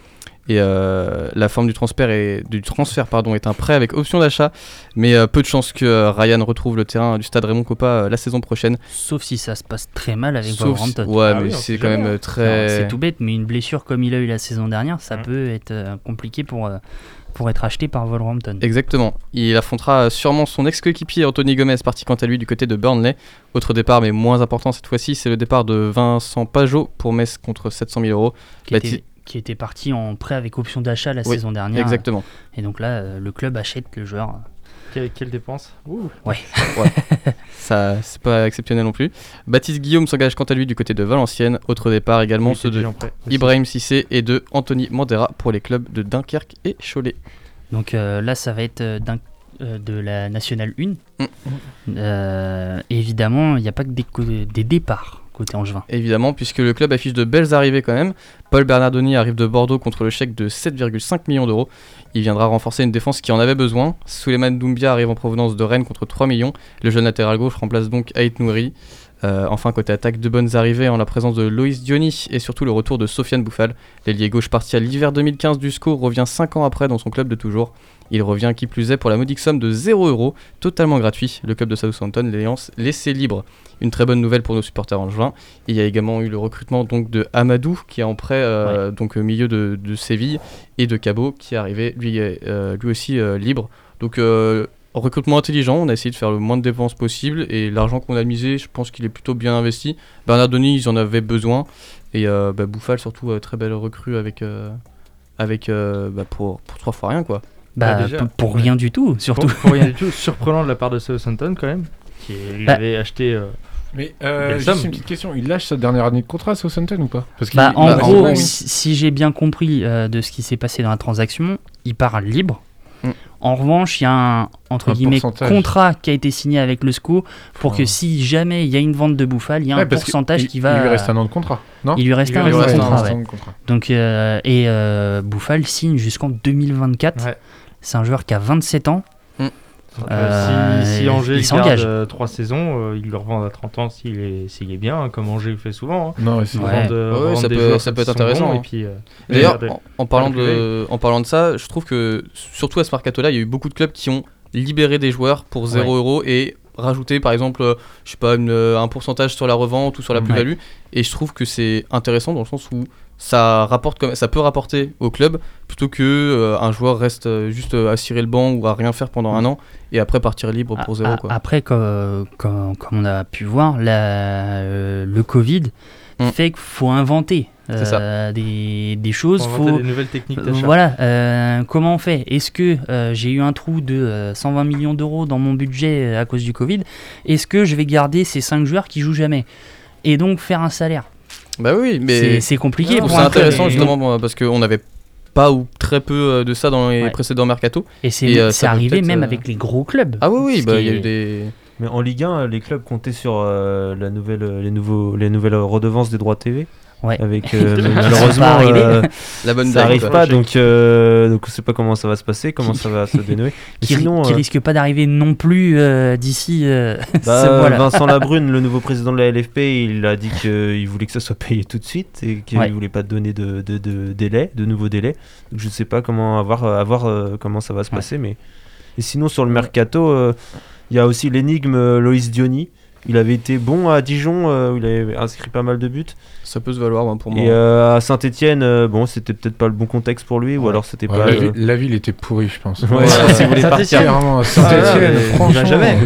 Et euh, la forme du transfert, est, du transfert pardon, est un prêt avec option d'achat, mais euh, peu de chances que euh, Ryan retrouve le terrain du stade Raymond Coppa euh, la saison prochaine. Sauf si ça se passe très mal avec Sauf Wolverhampton. si- ouais, Ah mais oui, c'est quand même, hein. très- C'est tout bête, mais une blessure comme il a eu la saison dernière, ça peut être euh, compliqué pour, euh, pour être acheté par Wolverhampton. Exactement. Il affrontera sûrement son ex-coéquipier Anthony Gomez, parti quant à lui du côté de Burnley. Autre départ, mais moins important cette fois-ci, c'est le départ de Vincent Pajot pour Metz contre 700 000 euros. Qui Bapti- était, qui était parti en prêt avec option d'achat la Oui, saison dernière. exactement. Et donc là, euh, le club achète le joueur. Quelle, quelle dépense Ouh. Ouais. Ouais. Ça, c'est pas exceptionnel non plus. Baptiste Guillaume s'engage quant à lui du côté de Valenciennes. Autre départ également, Oui, ceux de. Ibrahim Cissé et de Anthony Mandera pour les clubs de Dunkerque et Cholet. Donc euh, là, ça va être euh, d'un- euh, de la Nationale 1. Mm. Euh, évidemment, il n'y a pas que des, des départs Évidemment, puisque le club affiche de belles arrivées quand même. Paul Bernardoni arrive de Bordeaux contre le chèque de 7,5 millions d'euros. Il viendra renforcer une défense qui en avait besoin. Suleiman Doumbia arrive en provenance de Rennes contre 3 millions. Le jeune latéral gauche remplace donc Ait Nouri. Euh, enfin, côté attaque, de bonnes arrivées en la présence de Loïs Diony et surtout le retour de Sofiane Bouffal. L'ailier gauche parti à l'hiver 2015 du SCO revient 5 ans après dans son club de toujours. Il revient qui plus est pour la modique somme de 0 euros, totalement gratuit. Le club de Southampton l'ayant laissé libre. Une très bonne nouvelle pour nos supporters en juin. Il y a également eu le recrutement donc de Amadou qui est en prêt euh, donc au milieu de, de Séville et de Cabot qui est arrivé lui, euh, lui aussi euh, libre. Donc recrutement intelligent, on a essayé de faire le moins de dépenses possible et l'argent qu'on a misé, je pense qu'il est plutôt bien investi. Bernardoni, ils en avaient besoin et euh, bah, Bouffal surtout euh, très belle recrue avec euh, avec bah, pour pour trois fois rien quoi. Bah, Ah, déjà. pour- pour rien du tout, surtout. Pour, pour rien du tout. Surprenant de la part de Southampton quand même. Qui il Bah- avait acheté. euh, Mais euh, juste une petite question, il lâche sa dernière année de contrat à Southampton ou pas? Parce qu'il- Bah, en gros, ouais, si, si j'ai bien compris euh, de ce qui s'est passé dans la transaction, il part libre. Mm. En revanche, il y a un entre Un guillemets contrat qui a été signé avec le SCO pour que si jamais il y a une vente de Bouffal, il y a Ouais, un pourcentage il- qui va. Il lui reste un an de contrat, non? Il lui reste un, lui an de reste un contrat. an ouais. de contrat. Donc euh, et euh, Bouffal signe jusqu'en 2024. C'est un joueur qui a 27 ans. donc, Euh, euh, si, si il Angers s'engage. garde 3 saisons, euh, ils le revendent à 30 ans s'il est, s'il est bien, hein, comme Angers le fait souvent. hein. Non, ouais, euh, Ouais, ça peut- ça peut être intéressant, bons, hein. Et puis, euh, D'ailleurs, en, en parlant de, en parlant de ça, je trouve que surtout à ce mercato-là, il y a eu beaucoup de clubs qui ont libéré des joueurs pour 0 Ouais. euros et rajouté par exemple, euh, je sais pas, une, euh, un pourcentage sur la revente ou sur la Ouais. plus-value. Et je trouve que c'est intéressant dans le sens où ça rapporte, comme, ça peut rapporter au club plutôt que euh, un joueur reste euh, juste euh, à cirer le banc ou à rien faire pendant un an et après partir libre pour A- zéro. Quoi. Après, co- co- comme, on a pu voir, la- euh, le Covid Mm. fait qu'il faut inventer ça. euh, des, des choses. Faut inventer faut- des nouvelles techniques Euh. Voilà, euh, comment on fait? Est-ce que euh, j'ai eu un trou de euh, 120 millions d'euros dans mon budget euh, à cause du Covid? Est-ce que je vais garder ces 5 joueurs qui jouent jamais? Et donc faire un salaire Bah oui, mais C'est- c'est compliqué club, intéressant mais- justement parce qu'on n'avait pas ou très peu euh, de ça dans les Ouais. précédents mercato. Et c'est euh, c'est arrivé même euh, avec les gros clubs. Ah oui, oui, bah, il y a eu des. Mais en Ligue 1, les clubs comptaient sur euh, la nouvelle, les, nouveaux, les nouvelles redevances des droits TV. Ouais. Avec euh, malheureusement, euh, La bonne ça blague, arrive quoi. pas, donc euh, donc on sait pas comment ça va se passer, comment ça va se dénouer. Mais qui, ri- sinon, qui euh, risque pas d'arriver non plus euh, d'ici euh, bah, ce mois-là. Vincent Labrune, le nouveau président de la LFP, il a dit qu'il voulait que ça soit payé tout de suite et qu'il Ouais. voulait pas donner de, de, de délai, de nouveaux délais. Donc je sais pas comment avoir, avoir comment ça va se Ouais. passer, mais et sinon sur le mercato, euh, il y a aussi l'énigme euh, Loïs Diony. Il avait été bon à Dijon, euh, où il avait inscrit pas mal de buts. Ça peut se valoir moi, pour moi. Et euh, à Saint-Etienne, bon, c'était peut-être pas le bon contexte pour lui, ou alors c'était Ouais, pas. la, euh, vi- la ville était pourrie, je pense. Ouais, si vous voulez partir. Clairement, Ah, Saint-Etienne, il franchement. va jamais.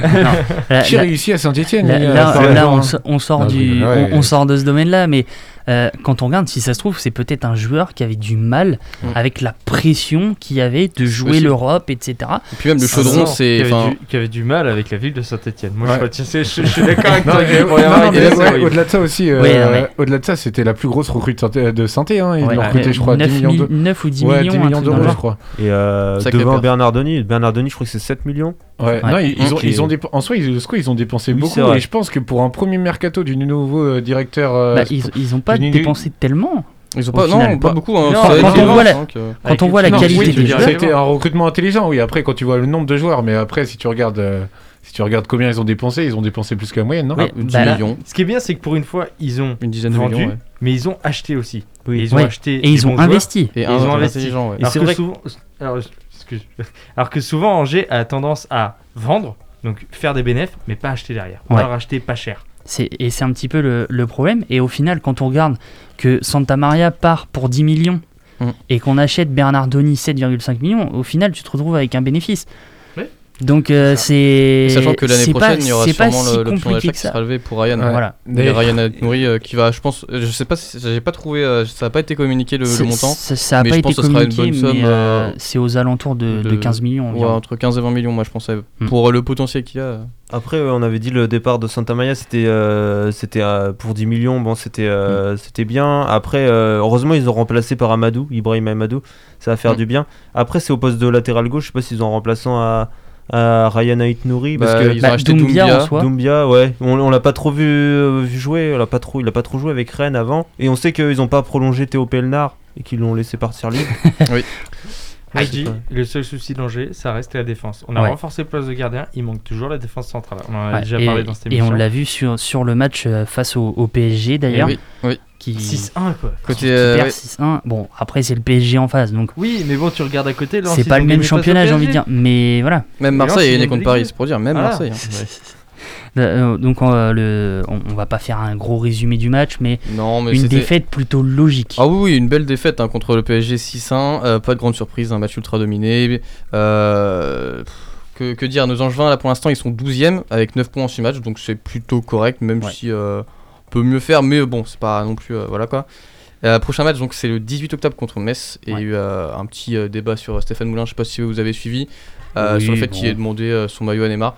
Là- Qui là- réussit à Saint-Etienne Là, le on, genre, s- on sort Non, du, mais ouais. on, on sort de ce domaine-là, mais euh, quand on regarde, si ça se trouve, c'est peut-être un joueur qui avait du mal Mm. avec la pression qu'il y avait de jouer l'Europe, etc. Et puis même le chaudron, c'est. Qui avait, enfin, du, qui avait du mal avec la ville de Saint-Etienne. Moi, Ouais. je, retiens- c'est- je, je suis d'accord avec toi. ouais, au-delà de ça aussi, euh, Ouais, ouais. au-delà de ça, c'était la plus grosse recrue de Saint- de Saint-Étienne. Hein, ils Ouais. l'ont recruté, je crois, 9 10 millions d'euros. 9 ou 10 Ouais, millions, 10 un millions truc dans d'euros, je crois. Et euh, devant. Bernardoni, Bernardoni, je crois que c'est 7 millions. Ouais, Ouais. non, ils, ils ont, ils ont en soi, ils, quoi, ils ont dépensé Oui, beaucoup. Et je pense que pour un premier mercato du nouveau euh, directeur. euh, Bah, ils, ils ont pas du- dépensé tellement. Ils ont pas, non, final, pas beaucoup. Hein, non, ça a quand été on voit la- hein, que- Quand on voit la non, qualité oui, des joueurs, C'était un recrutement intelligent, oui. Après, quand tu vois le nombre de joueurs, mais après, si tu regardes euh, Si tu regardes combien ils ont dépensé, ils ont dépensé plus que la moyenne, non Oui, une bah là- million. Ce qui est bien, c'est que pour une fois, ils ont Une dizaine de vendu, millions, ouais. mais ils ont acheté aussi. Et ils ont Ouais. acheté Et ils ont investi. Et ils ont investi. Alors, c'est que vrai que- souvent, alors, excuse- alors que souvent Angers a tendance à vendre, donc faire des bénéfices, mais pas acheter derrière. Ou alors acheter pas cher. C'est- Et c'est un petit peu le, le problème. Et au final, quand on regarde que Santa Maria part pour 10 millions Mm. et qu'on achète Bernardoni 7,5 millions, au final, tu te retrouves avec un bénéfice. Donc euh, c'est. Sachant que l'année pas- prochaine, il y aura sûrement si le- l'option d'achat qui sera levée pour Ryan. Ouais. Voilà. D'ailleurs- Ryan Nouri euh, qui va, je pense, je sais pas si j'ai pas trouvé, euh, ça a pas été communiqué le, montant. Ça, ça a mais pas je été pense que ce sera une communiqué, bonne euh, c'est aux alentours de, de de- 15 millions. Ouais, environ. entre 15 et 20 millions, moi je pensais. Mm. Pour le potentiel qu'il y a. Après, ouais, on avait dit le départ de Santa Maria, c'était euh, c'était euh, pour 10 millions. Bon, c'était euh, c'était bien. Après, euh, heureusement, ils ont remplacé par Amadou, Ibrahim Amadou. Ça va faire Mm. du bien. Après, c'est au poste de latéral gauche. Je sais pas s'ils ont remplaçant à, à Ryan Ait Nouri. Parce Bah, que ils ont Bah, acheté Doumbia, Doumbia. en soi. Doumbia, ouais, on, on l'a pas trop vu, euh, vu jouer. On l'a pas trop, il a pas trop joué avec Rennes avant. Et on sait qu'ils ont pas prolongé Théo Pelnard et qu'ils l'ont laissé partir libre. Oui. Heidi, pas- le seul souci d'Angers, ça reste la défense. On a Ouais. renforcé le poste de gardien, il manque toujours la défense centrale. On en a Ouais, déjà et, parlé dans cette et émission. on l'a vu sur, sur le match euh, face au, au PSG d'ailleurs. Oui, oui. Qui, 6-1 quoi. Côté, qui euh, perd ouais. 6-1. Bon, après, c'est le PSG en face. Donc, Oui, mais bon, tu regardes à côté. C'est pas le même championnat, j'ai envie de dire. Mais voilà. Même Et Marseille est né contre ont Paris, c'est pour dire. Même Voilà. Marseille. hein. Euh, donc, euh, le, on, on va pas faire un gros résumé du match, mais Non, mais une défaite plutôt logique. Ah oui, oui, une belle défaite hein, contre le PSG 6-1. euh, pas de grande surprise, un match ultra dominé. Euh, que, que dire, nos Angevins là pour l'instant ils sont 12ème avec 9 points en 6 matchs, donc c'est plutôt correct, même Ouais. si euh, on peut mieux faire, mais bon, c'est pas non plus. euh, voilà quoi. Euh, prochain match, donc c'est le 18 octobre contre Metz. Et il y a eu euh, un petit euh, débat sur euh, Stéphane Moulin, je sais pas si vous avez suivi, euh, Oui, sur le fait bon. qu'il ait demandé euh, son maillot à Neymar.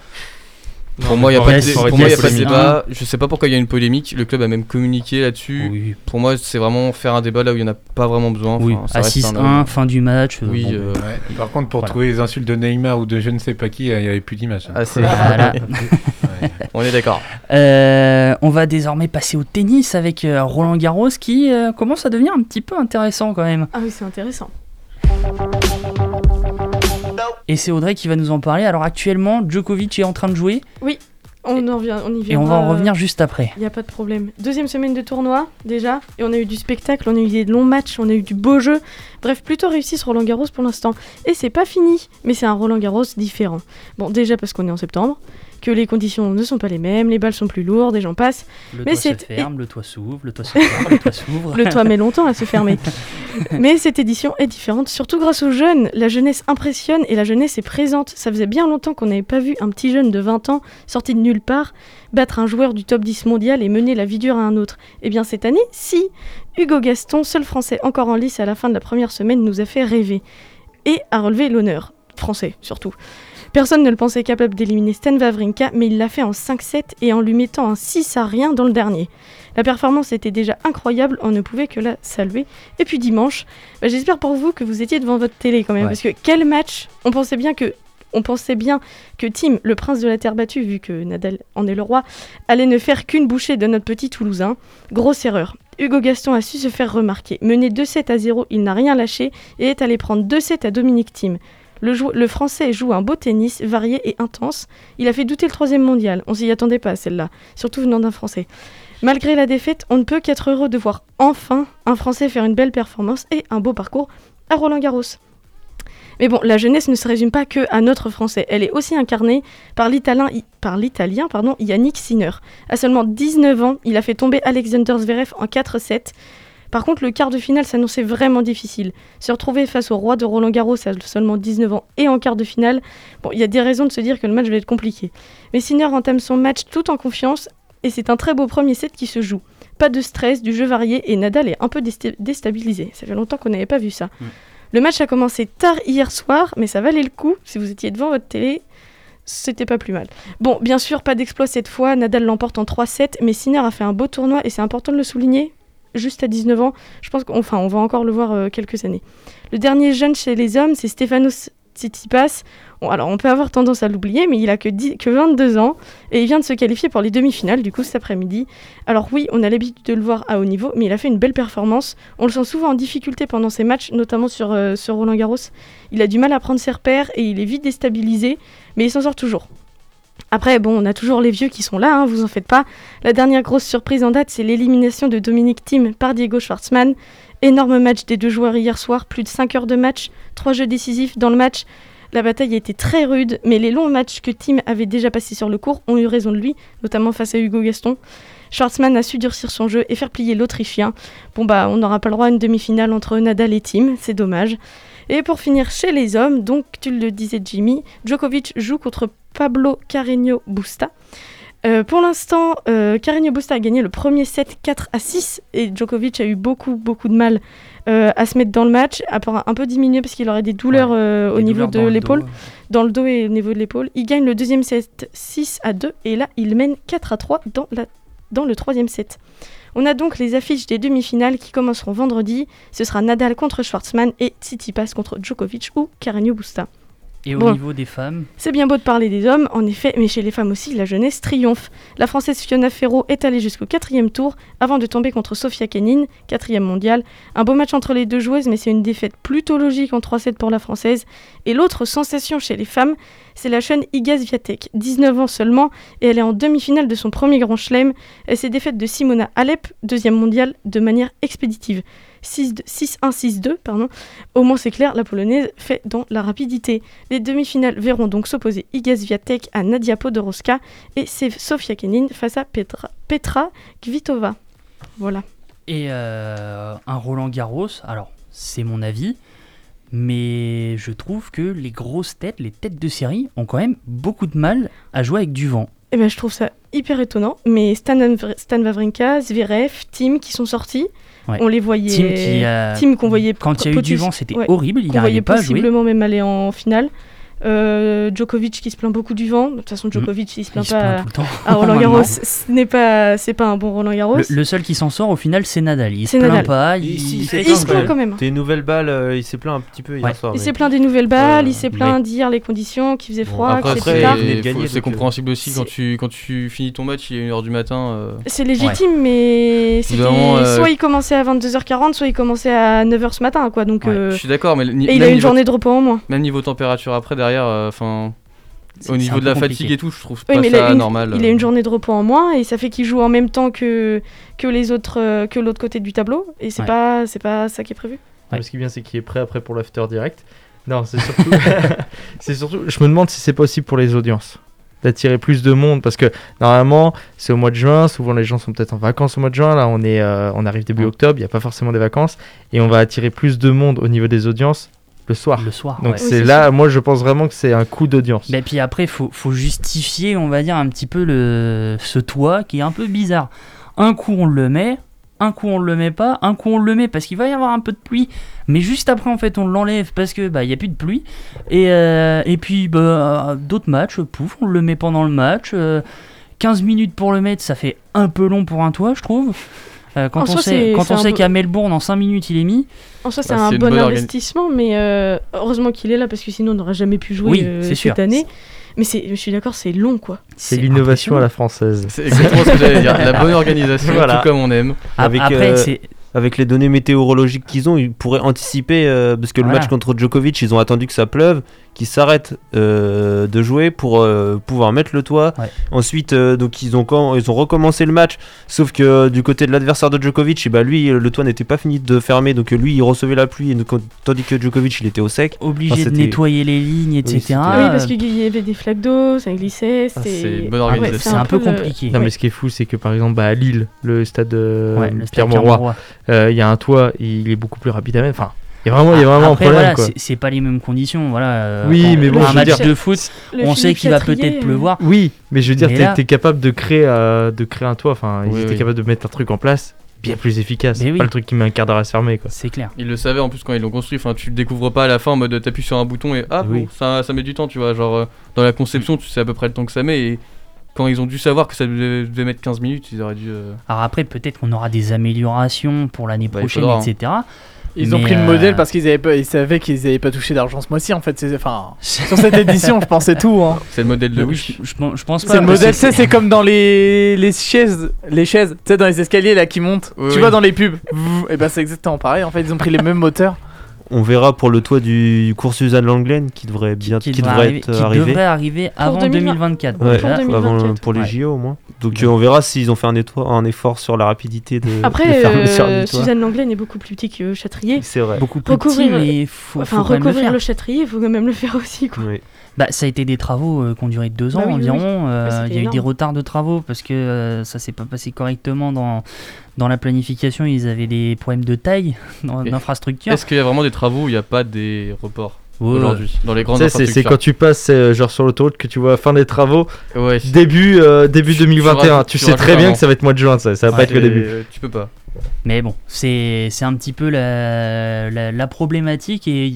Non, Pour moi, il n'y a pas de, pour moi, y a pas débat. Je sais pas pourquoi il y a une polémique. Le club a même communiqué là-dessus. Oui, Pour moi, c'est vraiment faire un débat là où il n'y en a pas vraiment besoin. oui. Enfin, ça à reste un- 6-1, fin du match. euh, Oui, bon, euh, Ouais. Par contre, pour Voilà. trouver les insultes de Neymar ou de je ne sais pas qui, il n'y avait plus d'image. hein. ah, c'est- Voilà. On est d'accord. Euh, on va désormais passer au tennis avec euh, Roland Garros qui euh, commence à devenir un petit peu intéressant quand même. Ah oui, c'est intéressant. Et c'est Audrey qui va nous en parler. Alors actuellement, Djokovic est en train de jouer On, en revient, on y et on va en viendra, euh, revenir juste après. Il n'y a pas de problème. Deuxième semaine de tournoi, déjà, et on a eu du spectacle, on a eu des longs matchs, on a eu du beau jeu. Bref, plutôt réussi ce Roland Garros pour l'instant. Et c'est pas fini, mais c'est un Roland Garros différent. Bon, déjà parce qu'on est en septembre, que les conditions ne sont pas les mêmes, les balles sont plus lourdes et j'en passe. Le Mais toit se ferme, le toit s'ouvre, le toit se ferme, le toit s'ouvre. Le toit met longtemps à se fermer. Mais cette édition est différente, surtout grâce aux jeunes. La jeunesse impressionne et la jeunesse est présente. Ça faisait bien longtemps qu'on n'avait pas vu un petit jeune de 20 ans, sorti de nulle part, battre un joueur du top 10 mondial et mener la vie dure à un autre. Eh bien cette année, si. Hugo Gaston, seul français encore en lice à la fin de la première semaine, nous a fait rêver. Et a relevé l'honneur. Français, surtout. Personne ne le pensait capable d'éliminer Stan Wawrinka, mais il l'a fait en 5-7 et en lui mettant un 6 à rien dans le dernier. La performance était déjà incroyable, on ne pouvait que la saluer. Et puis dimanche, bah, j'espère pour vous que vous étiez devant votre télé quand même, Ouais. parce que quel match On pensait bien que on pensait bien que Tim, le prince de la terre battue, vu que Nadal en est le roi, allait ne faire qu'une bouchée de notre petit Toulousain. Grosse erreur. Hugo Gaston a su se faire remarquer. Mené 2-7 à 0, il n'a rien lâché et est allé prendre 2-7 à Dominique Thiem. Le, Français joue un beau tennis, varié et intense. Il a fait douter le troisième mondial. On s'y attendait pas à celle-là, surtout venant d'un Français. Malgré la défaite, on ne peut qu'être heureux de voir enfin un Français faire une belle performance et un beau parcours à Roland Garros. Mais bon, la jeunesse ne se résume pas que à notre Français. Elle est aussi incarnée par l'Italien, Yannick Sinner. À seulement 19 ans, il a fait tomber Alexander Zverev en 4-7. Par contre, le quart de finale s'annonçait vraiment difficile. Se retrouver face au roi de Roland Garros à seulement 19 ans et en quart de finale, bon, il y a des raisons de se dire que le match va être compliqué. Mais Sinner entame son match tout en confiance et c'est un très beau premier set qui se joue. Pas de stress, du jeu varié et Nadal est un peu désta- déstabilisé. Ça fait longtemps qu'on n'avait pas vu ça. Le match a commencé tard hier soir, mais ça valait le coup. Si vous étiez devant votre télé, c'était pas plus mal. Bon, bien sûr, pas d'exploit cette fois. Nadal l'emporte en 3-7, mais Sinner a fait un beau tournoi et c'est important de le souligner. Juste à 19 ans, je pense qu'on on va encore le voir euh, quelques années. Le dernier jeune chez les hommes, c'est Stefanos Tsitsipas. Bon, alors, on peut avoir tendance à l'oublier, mais il a que, 10 que 22 ans et il vient de se qualifier pour les demi-finales, du coup, cet après-midi. Alors, oui, on a l'habitude de le voir à haut niveau, mais il a fait une belle performance. On le sent souvent en difficulté pendant ses matchs, notamment sur, euh, sur Roland Garros. Il a du mal à prendre ses repères et il est vite déstabilisé, mais il s'en sort toujours. Après, bon, on a toujours les vieux qui sont là, hein, vous en faites pas. La dernière grosse surprise en date, c'est l'élimination de Dominique Thiem par Diego Schwartzmann. Énorme match des deux joueurs hier soir, plus de 5 heures de match, 3 jeux décisifs dans le match. La bataille a été très rude, mais les longs matchs que Thiem avait déjà passés sur le court ont eu raison de lui, notamment face à Hugo Gaston. Schwartzmann a su durcir son jeu et faire plier l'Autrichien. Bon bah, on n'aura pas le droit à une demi-finale entre Nadal et Thiem, c'est dommage. Et pour finir chez les hommes, donc tu le disais Jimmy, Djokovic joue contre Pablo Carreño Busta. Euh, pour l'instant, euh, Carreño Busta a gagné le premier set 4 à 6 et Djokovic a eu beaucoup beaucoup de mal euh, à se mettre dans le match, à part un peu diminué parce qu'il aurait des douleurs euh, au Des niveau douleurs de l'épaule, dans le dos et au niveau de l'épaule. Il gagne le deuxième set 6 à 2 et là il mène 4 à 3 dans, la, dans le troisième set. On a donc les affiches des demi-finales qui commenceront vendredi. Ce sera Nadal contre Schwartzmann et Tsitsipas contre Djokovic ou Carreño Busta. Et au Bon. niveau des femmes, C'est bien beau de parler des hommes, en effet, mais chez les femmes aussi, la jeunesse triomphe. La Française Fiona Ferro est allée jusqu'au quatrième tour avant de tomber contre Sofia Kenin, quatrième mondiale. Un beau match entre les deux joueuses, mais c'est une défaite plutôt logique en 3-7 pour la Française. Et l'autre sensation chez les femmes, c'est la jeune Iga Swiatek, 19 ans seulement, et elle est en demi-finale de son premier grand chelem. Elle s'est défaite de Simona Alep, deuxième mondiale, de manière expéditive. 6 6-1, 6-2, pardon. Au moins c'est clair, la polonaise fait dans la rapidité. Les demi-finales verront donc s'opposer Iga Swiatek à Nadia Podoroska et Sofia Kenin face à Petra, Petra Kvitova. Voilà. et euh, un Roland Garros, alors c'est mon avis, mais je trouve que les grosses têtes, les têtes de série, ont quand même beaucoup de mal à jouer avec du vent. Et ben je trouve ça hyper étonnant, mais Stan, Stan Wawrinka, Zverev, Tim qui sont sortis, Ouais. on les voyait. A- Tim qu'on voyait quand il y a eu du vent, c'était horrible, il n'arrivait pas à jouer. possiblement même aller en finale. Euh, Djokovic qui se plaint beaucoup du vent. De toute façon, Djokovic il se plaint Mm. se pas plaint tout le temps. à Roland Garros. Ce n'est pas, c'est pas un bon Roland Garros. Le, le seul qui s'en sort au final, c'est Nadal. Il se plaint pas. Il, Il- se plaint quand même. Des nouvelles balles, euh, il s'est plaint un petit peu hier Ouais. soir. Il mais- s'est plaint des nouvelles balles, Euh, il s'est plaint mais- d'hier les conditions, qu'il faisait froid, Après, que après, c'est compréhensible aussi quand tu, quand tu finis ton match, il est 1h du matin. C'est légitime, mais soit il commençait à 22h40, soit il commençait à 9h ce matin, quoi. Donc, Je suis d'accord, mais il a une journée de repos en moins. Même niveau température après, derrière, euh, enfin. Au niveau de la fatigue et tout, je trouve Oui, pas mais il a, ça une, normal. il a euh. une journée de repos en moins et ça fait qu'il joue en même temps que, que les autres, euh, que l'autre côté du tableau. Et c'est Ouais. pas, c'est pas ça qui est prévu. Ce qui est bien, c'est qu'il est prêt après pour l'after direct. Non, c'est surtout. c'est surtout. Je me demande si c'est possible pour les audiences d'attirer plus de monde parce que normalement c'est au mois de juin souvent les gens sont peut-être en vacances au mois de juin là on est euh, on arrive début Ouais. octobre il n'y a pas forcément des vacances et on va attirer plus de monde au niveau des audiences le soir Le soir. donc ouais. c'est là moi je pense vraiment que c'est un coup d'audience Mais puis après, faut, faut justifier, on va dire, un petit peu le, ce toit qui est un peu bizarre. Un coup, on le met, un coup, on le met pas, un coup, on le met parce qu'il va y avoir un peu de pluie, mais juste après, en fait, on l'enlève parce que bah, il y a plus de pluie. Et, euh, et puis, bah, d'autres matchs, pouf, on le met pendant le match. euh, 15 minutes pour le mettre, ça fait un peu long pour un toit, je trouve. Euh, quand En on soi, sait, quand on sait qu'à Melbourne, en 5 minutes, il est mis. En soi, c'est Bah, un bon organi- investissement, mais euh, heureusement qu'il est là parce que sinon on n'aurait jamais pu jouer Oui, euh, cette sûr. année. Mais c'est, je suis d'accord, c'est long quoi. c'est l'innovation à la française C'est exactement ce que j'allais dire. La bonne organisation, Voilà. tout comme on aime. Avec, Après, euh. Avec les données météorologiques qu'ils ont, ils pourraient anticiper, euh, parce que le match contre Djokovic, ils ont attendu que ça pleuve, qu'ils s'arrêtent euh, de jouer pour euh, pouvoir mettre le toit. Ouais. Ensuite, euh, donc ils ont, ils ont recommencé le match, sauf que du côté de l'adversaire de Djokovic, eh ben, lui, le toit n'était pas fini de fermer, donc lui, il recevait la pluie, et donc, tandis que Djokovic, il était au sec. obligé Enfin, de nettoyer les lignes, etc. oui, parce qu'il y avait des flaques d'eau, ça glissait. Ah, C'était... c'est une bonne Ah ouais, c'est un peu le- compliqué. non mais ce qui est fou c'est que par exemple bah, à Lille le stade euh, Ouais, le stade Pierre Mauroy Pierre-Mauroy. euh, il y a un toit il est beaucoup plus rapide à mettre enfin il y a vraiment il y a vraiment Après, un problème voilà, c'est- pas les mêmes conditions. Voilà, euh, Oui, mais bon, un je veux match dire- de foot, Le on sait qu'il va peut-être pleuvoir. Oui, mais je veux dire, t'es t'es capable de créer, euh, de créer un toit. Enfin, ils Oui, étaient oui. capables de mettre un truc en place bien plus efficace. Oui. pas le truc qui met un quart d'heure à se fermer, quoi. C'est clair. Ils le savaient en plus quand ils l'ont construit. Enfin, tu le découvres pas à la fin en mode t'appuies sur un bouton et ah Oui. bon, ça, ça met du temps, tu vois. Genre euh, dans la conception, tu sais à peu près le temps que ça met et quand ils ont dû savoir que ça devait, mettre 15 minutes, ils auraient dû. euh, Alors après, peut-être qu'on aura des améliorations pour l'année Bah, prochaine, hein. etc. Ils ont Mais, pris le euh, modèle parce qu'ils avaient pas, ils savaient qu'ils avaient pas touché d'argent ce mois-ci en fait. c'est- Enfin, sur cette édition, je pensais tout. Hein. C'est le modèle de Je, Wish. je pense- je pense pas. C'est le modèle, que tu sais, c'est comme dans les, les chaises, les chaises, tu sais, dans les escaliers là qui montent. Oui, tu oui. vois dans les pubs. Et ben c'est exactement pareil. En fait, ils ont pris les mêmes moteurs. On verra pour le toit du cours Suzanne Langlaine qui devrait bien qui qui devrait devrait arriver- être qui arrivé. devrait arriver avant 2024. Ouais, Pour 2024. avant- pour les Ouais. JO au moins. Donc euh, on verra s'ils ont fait un, effort sur la rapidité de, de Après, fermeture euh. Suzanne Langlaine est beaucoup plus petit que Châtrier. C'est vrai. Beaucoup plus petit, mais faut, enfin, faut le recouvrir faire. le Châtrier, il faut quand même le faire aussi. Quoi. Bah, ça a été des travaux euh, qui ont duré deux ans Bah oui, oui, environ. oui. Euh, il y a eu des retards de travaux parce que euh, ça s'est pas passé correctement dans, dans la planification. Ils avaient des problèmes de taille d'infrastructure. Est-ce qu'il y a vraiment des travaux où il n'y a pas des reports Ouais. aujourd'hui dans les grandes c'est- quand tu passes euh, genre sur l'autoroute que tu vois fin des travaux, Ouais. début, euh, début Tu- tu 2021. rajoutes- Tu, tu sais très bien que ça va être mois de juin, ça, ça va pas être le début. Tu peux pas. Mais bon, c'est c'est un petit peu la, la, la problématique et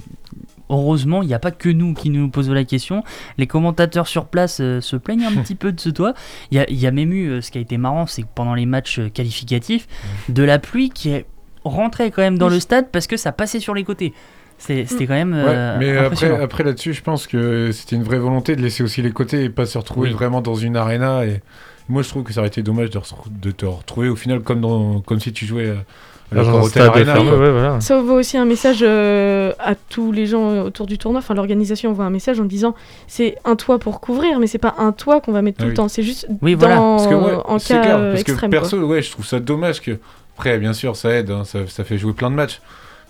heureusement, il n'y a pas que nous qui nous posons la question. Les commentateurs sur place euh, se plaignent un petit peu de ce toit. Il y a, il y a même eu, euh, ce qui a été marrant, c'est que pendant les matchs euh, qualificatifs, de la pluie qui est rentrée quand même dans le stade parce que ça passait sur les côtés. C'était quand même euh, Ouais, mais après, après là-dessus, je pense que c'était une vraie volonté de laisser aussi les côtés et pas se retrouver Oui. vraiment dans une arena. Et moi, je trouve que ça aurait été dommage de, te retrouver au final comme, dans, comme si tu jouais euh, à la Dans un Corotel stade Arena. ouais, voilà. Ça envoie aussi un message euh, à tous les gens euh, autour du tournoi. Enfin, l'organisation envoie un message en disant c'est un toit pour couvrir, mais c'est pas un toit qu'on va mettre Ah tout oui. le temps. C'est juste Oui, dans, voilà. Parce que, ouais, en cas clair, parce que perso, quoi. ouais, je trouve ça dommage que. Après, bien sûr, ça aide, hein, ça, ça fait jouer plein de matchs.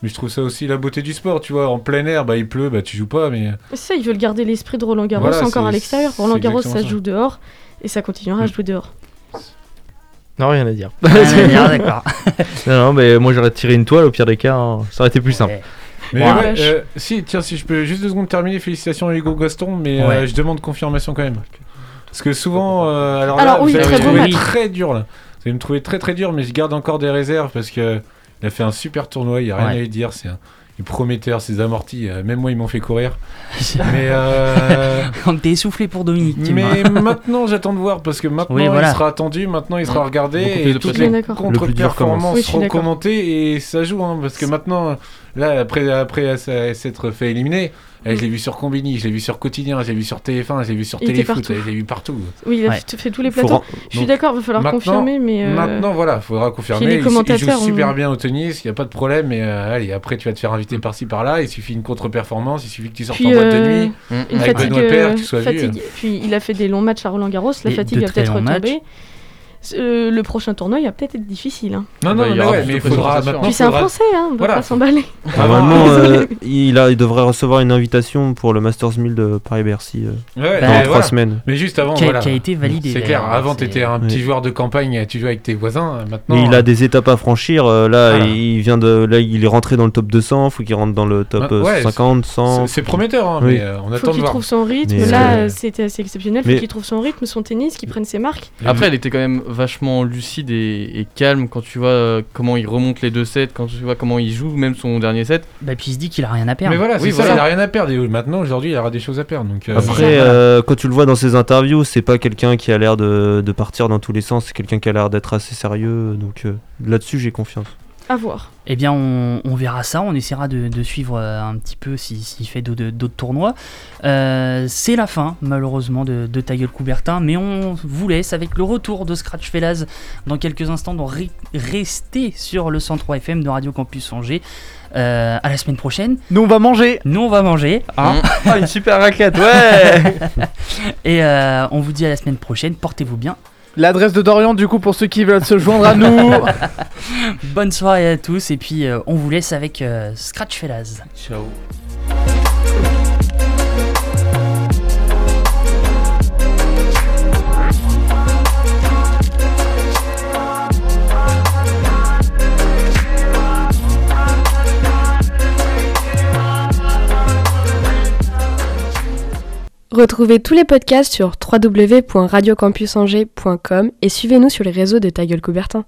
Mais je trouve ça aussi la beauté du sport, tu vois. En plein air, bah il pleut, bah tu joues pas, mais. C'est ça, ils veulent garder l'esprit de Roland Garros Voilà, encore à l'extérieur. Roland Garros, ça se joue dehors et ça continuera à Mm. jouer dehors. Non, rien à dire. Rien à dire, d'accord. non, non, mais moi j'aurais tiré une toile au pire des cas, hein. ça aurait été plus simple. Mais Ouais. ouais, euh, si, tiens, si je peux juste deux secondes terminer, félicitations à Hugo Gaston, mais euh, je demande confirmation quand même. Parce que souvent, euh, alors, Alors là, oui, vous allez très me trouver très dur là. Vous allez me trouver très très dur, mais je garde encore des réserves parce que il a fait un super tournoi, il n'y a rien Ouais. à lui dire, c'est un il est prometteur, ses amortis, euh, même moi ils m'ont fait courir. mais euh, On t'es essoufflé pour Dominique. Mais maintenant j'attends de voir parce que maintenant Oui, voilà. il sera attendu, maintenant il sera regardé Beaucoup et toutes pression. les. Le contre-performances Oui, suis seront commentées et ça joue hein, parce que maintenant là après après s'être fait éliminer, eh, je l'ai vu sur Combini, je l'ai vu sur Quotidien, je l'ai vu sur TF1, je l'ai vu sur Il était Téléfoot, partout. je l'ai vu partout. Oui, il a Ouais. fait fait tous les plateaux. Je suis d'accord, il va falloir confirmer, mais. euh, Maintenant voilà, faudra confirmer. les Il- il, joue super on- bien au tennis, il y a pas de problème mais euh, allez, après tu vas te faire inviter par-ci par-là, il suffit une contre-performance, il suffit que tu sortes Puis, en boîte de euh, nuit. Une Avec fatigue, Benoît tu sois. Puis il a fait des longs matchs à Roland Garros, la Et fatigue très peut-être retomber. Euh, le prochain tournoi, il va peut-être être difficile. hein. Non, non, Bah, il y mais aura ouais, mais il faudra maintenant. Puis c'est un français, hein, on va Voilà. pas s'emballer. Normalement, Désolé. euh, il, a, il devrait recevoir une invitation pour le Masters 1000 de Paris-Bercy euh, Ouais, dans trois voilà. semaines. Mais juste avant, Qui a- voilà. qui a été validé, C'est clair. Avant, c'est- t'étais un petit joueur de campagne, tu jouais avec tes voisins. Maintenant, Et il a des étapes à franchir. euh, là, Voilà. il vient de, là, il est rentré dans le top 200. Faut qu'il rentre dans le top euh, ouais, 50, c'est- 100. c'est prometteur, hein, mais euh, on Faut attend de qu'il voir. trouve son rythme. Là, euh, euh, c'était assez exceptionnel. Faut mais- qu'il trouve son rythme, son tennis, qu'il prenne ses marques. Après, elle était quand même vachement lucide et, et calme quand tu vois euh, comment il remonte les deux sets, quand tu vois comment il joue, même son dernier set. Bah, puis il se dit qu'il a rien à perdre. Mais voilà, Oui, ça, il a rien à perdre. Et maintenant, aujourd'hui, il aura des choses à perdre. Donc, euh, Après, euh, quand tu le vois dans ses interviews, c'est pas quelqu'un qui a l'air de, de partir dans tous les sens. C'est quelqu'un qui a l'air d'être assez sérieux. Donc euh, là-dessus, j'ai confiance. À voir. Eh bien, on, on verra ça. On essaiera de, de suivre euh, un petit peu s'il s'il fait d'autres tournois. Euh, c'est la fin, malheureusement, de, de Ta Gueule Coubertin. Mais on vous laisse avec le retour de Scratch Fellas dans quelques instants. Donc, restez sur le 103 FM de Radio Campus Angers. Euh, à la semaine prochaine. Nous, on va manger. Nous, on va manger. hein. Ah, une super raquette, ouais Et euh, on vous dit à la semaine prochaine. Portez-vous bien. L'adresse de Dorian, du coup, pour ceux qui veulent se joindre à nous. Bonne soirée à tous. Et puis, euh, on vous laisse avec euh, Scratch Fellas. Ciao. Retrouvez tous les podcasts sur www.radiocampusangers.com et suivez-nous sur les réseaux de Ta Gueule Coubertin.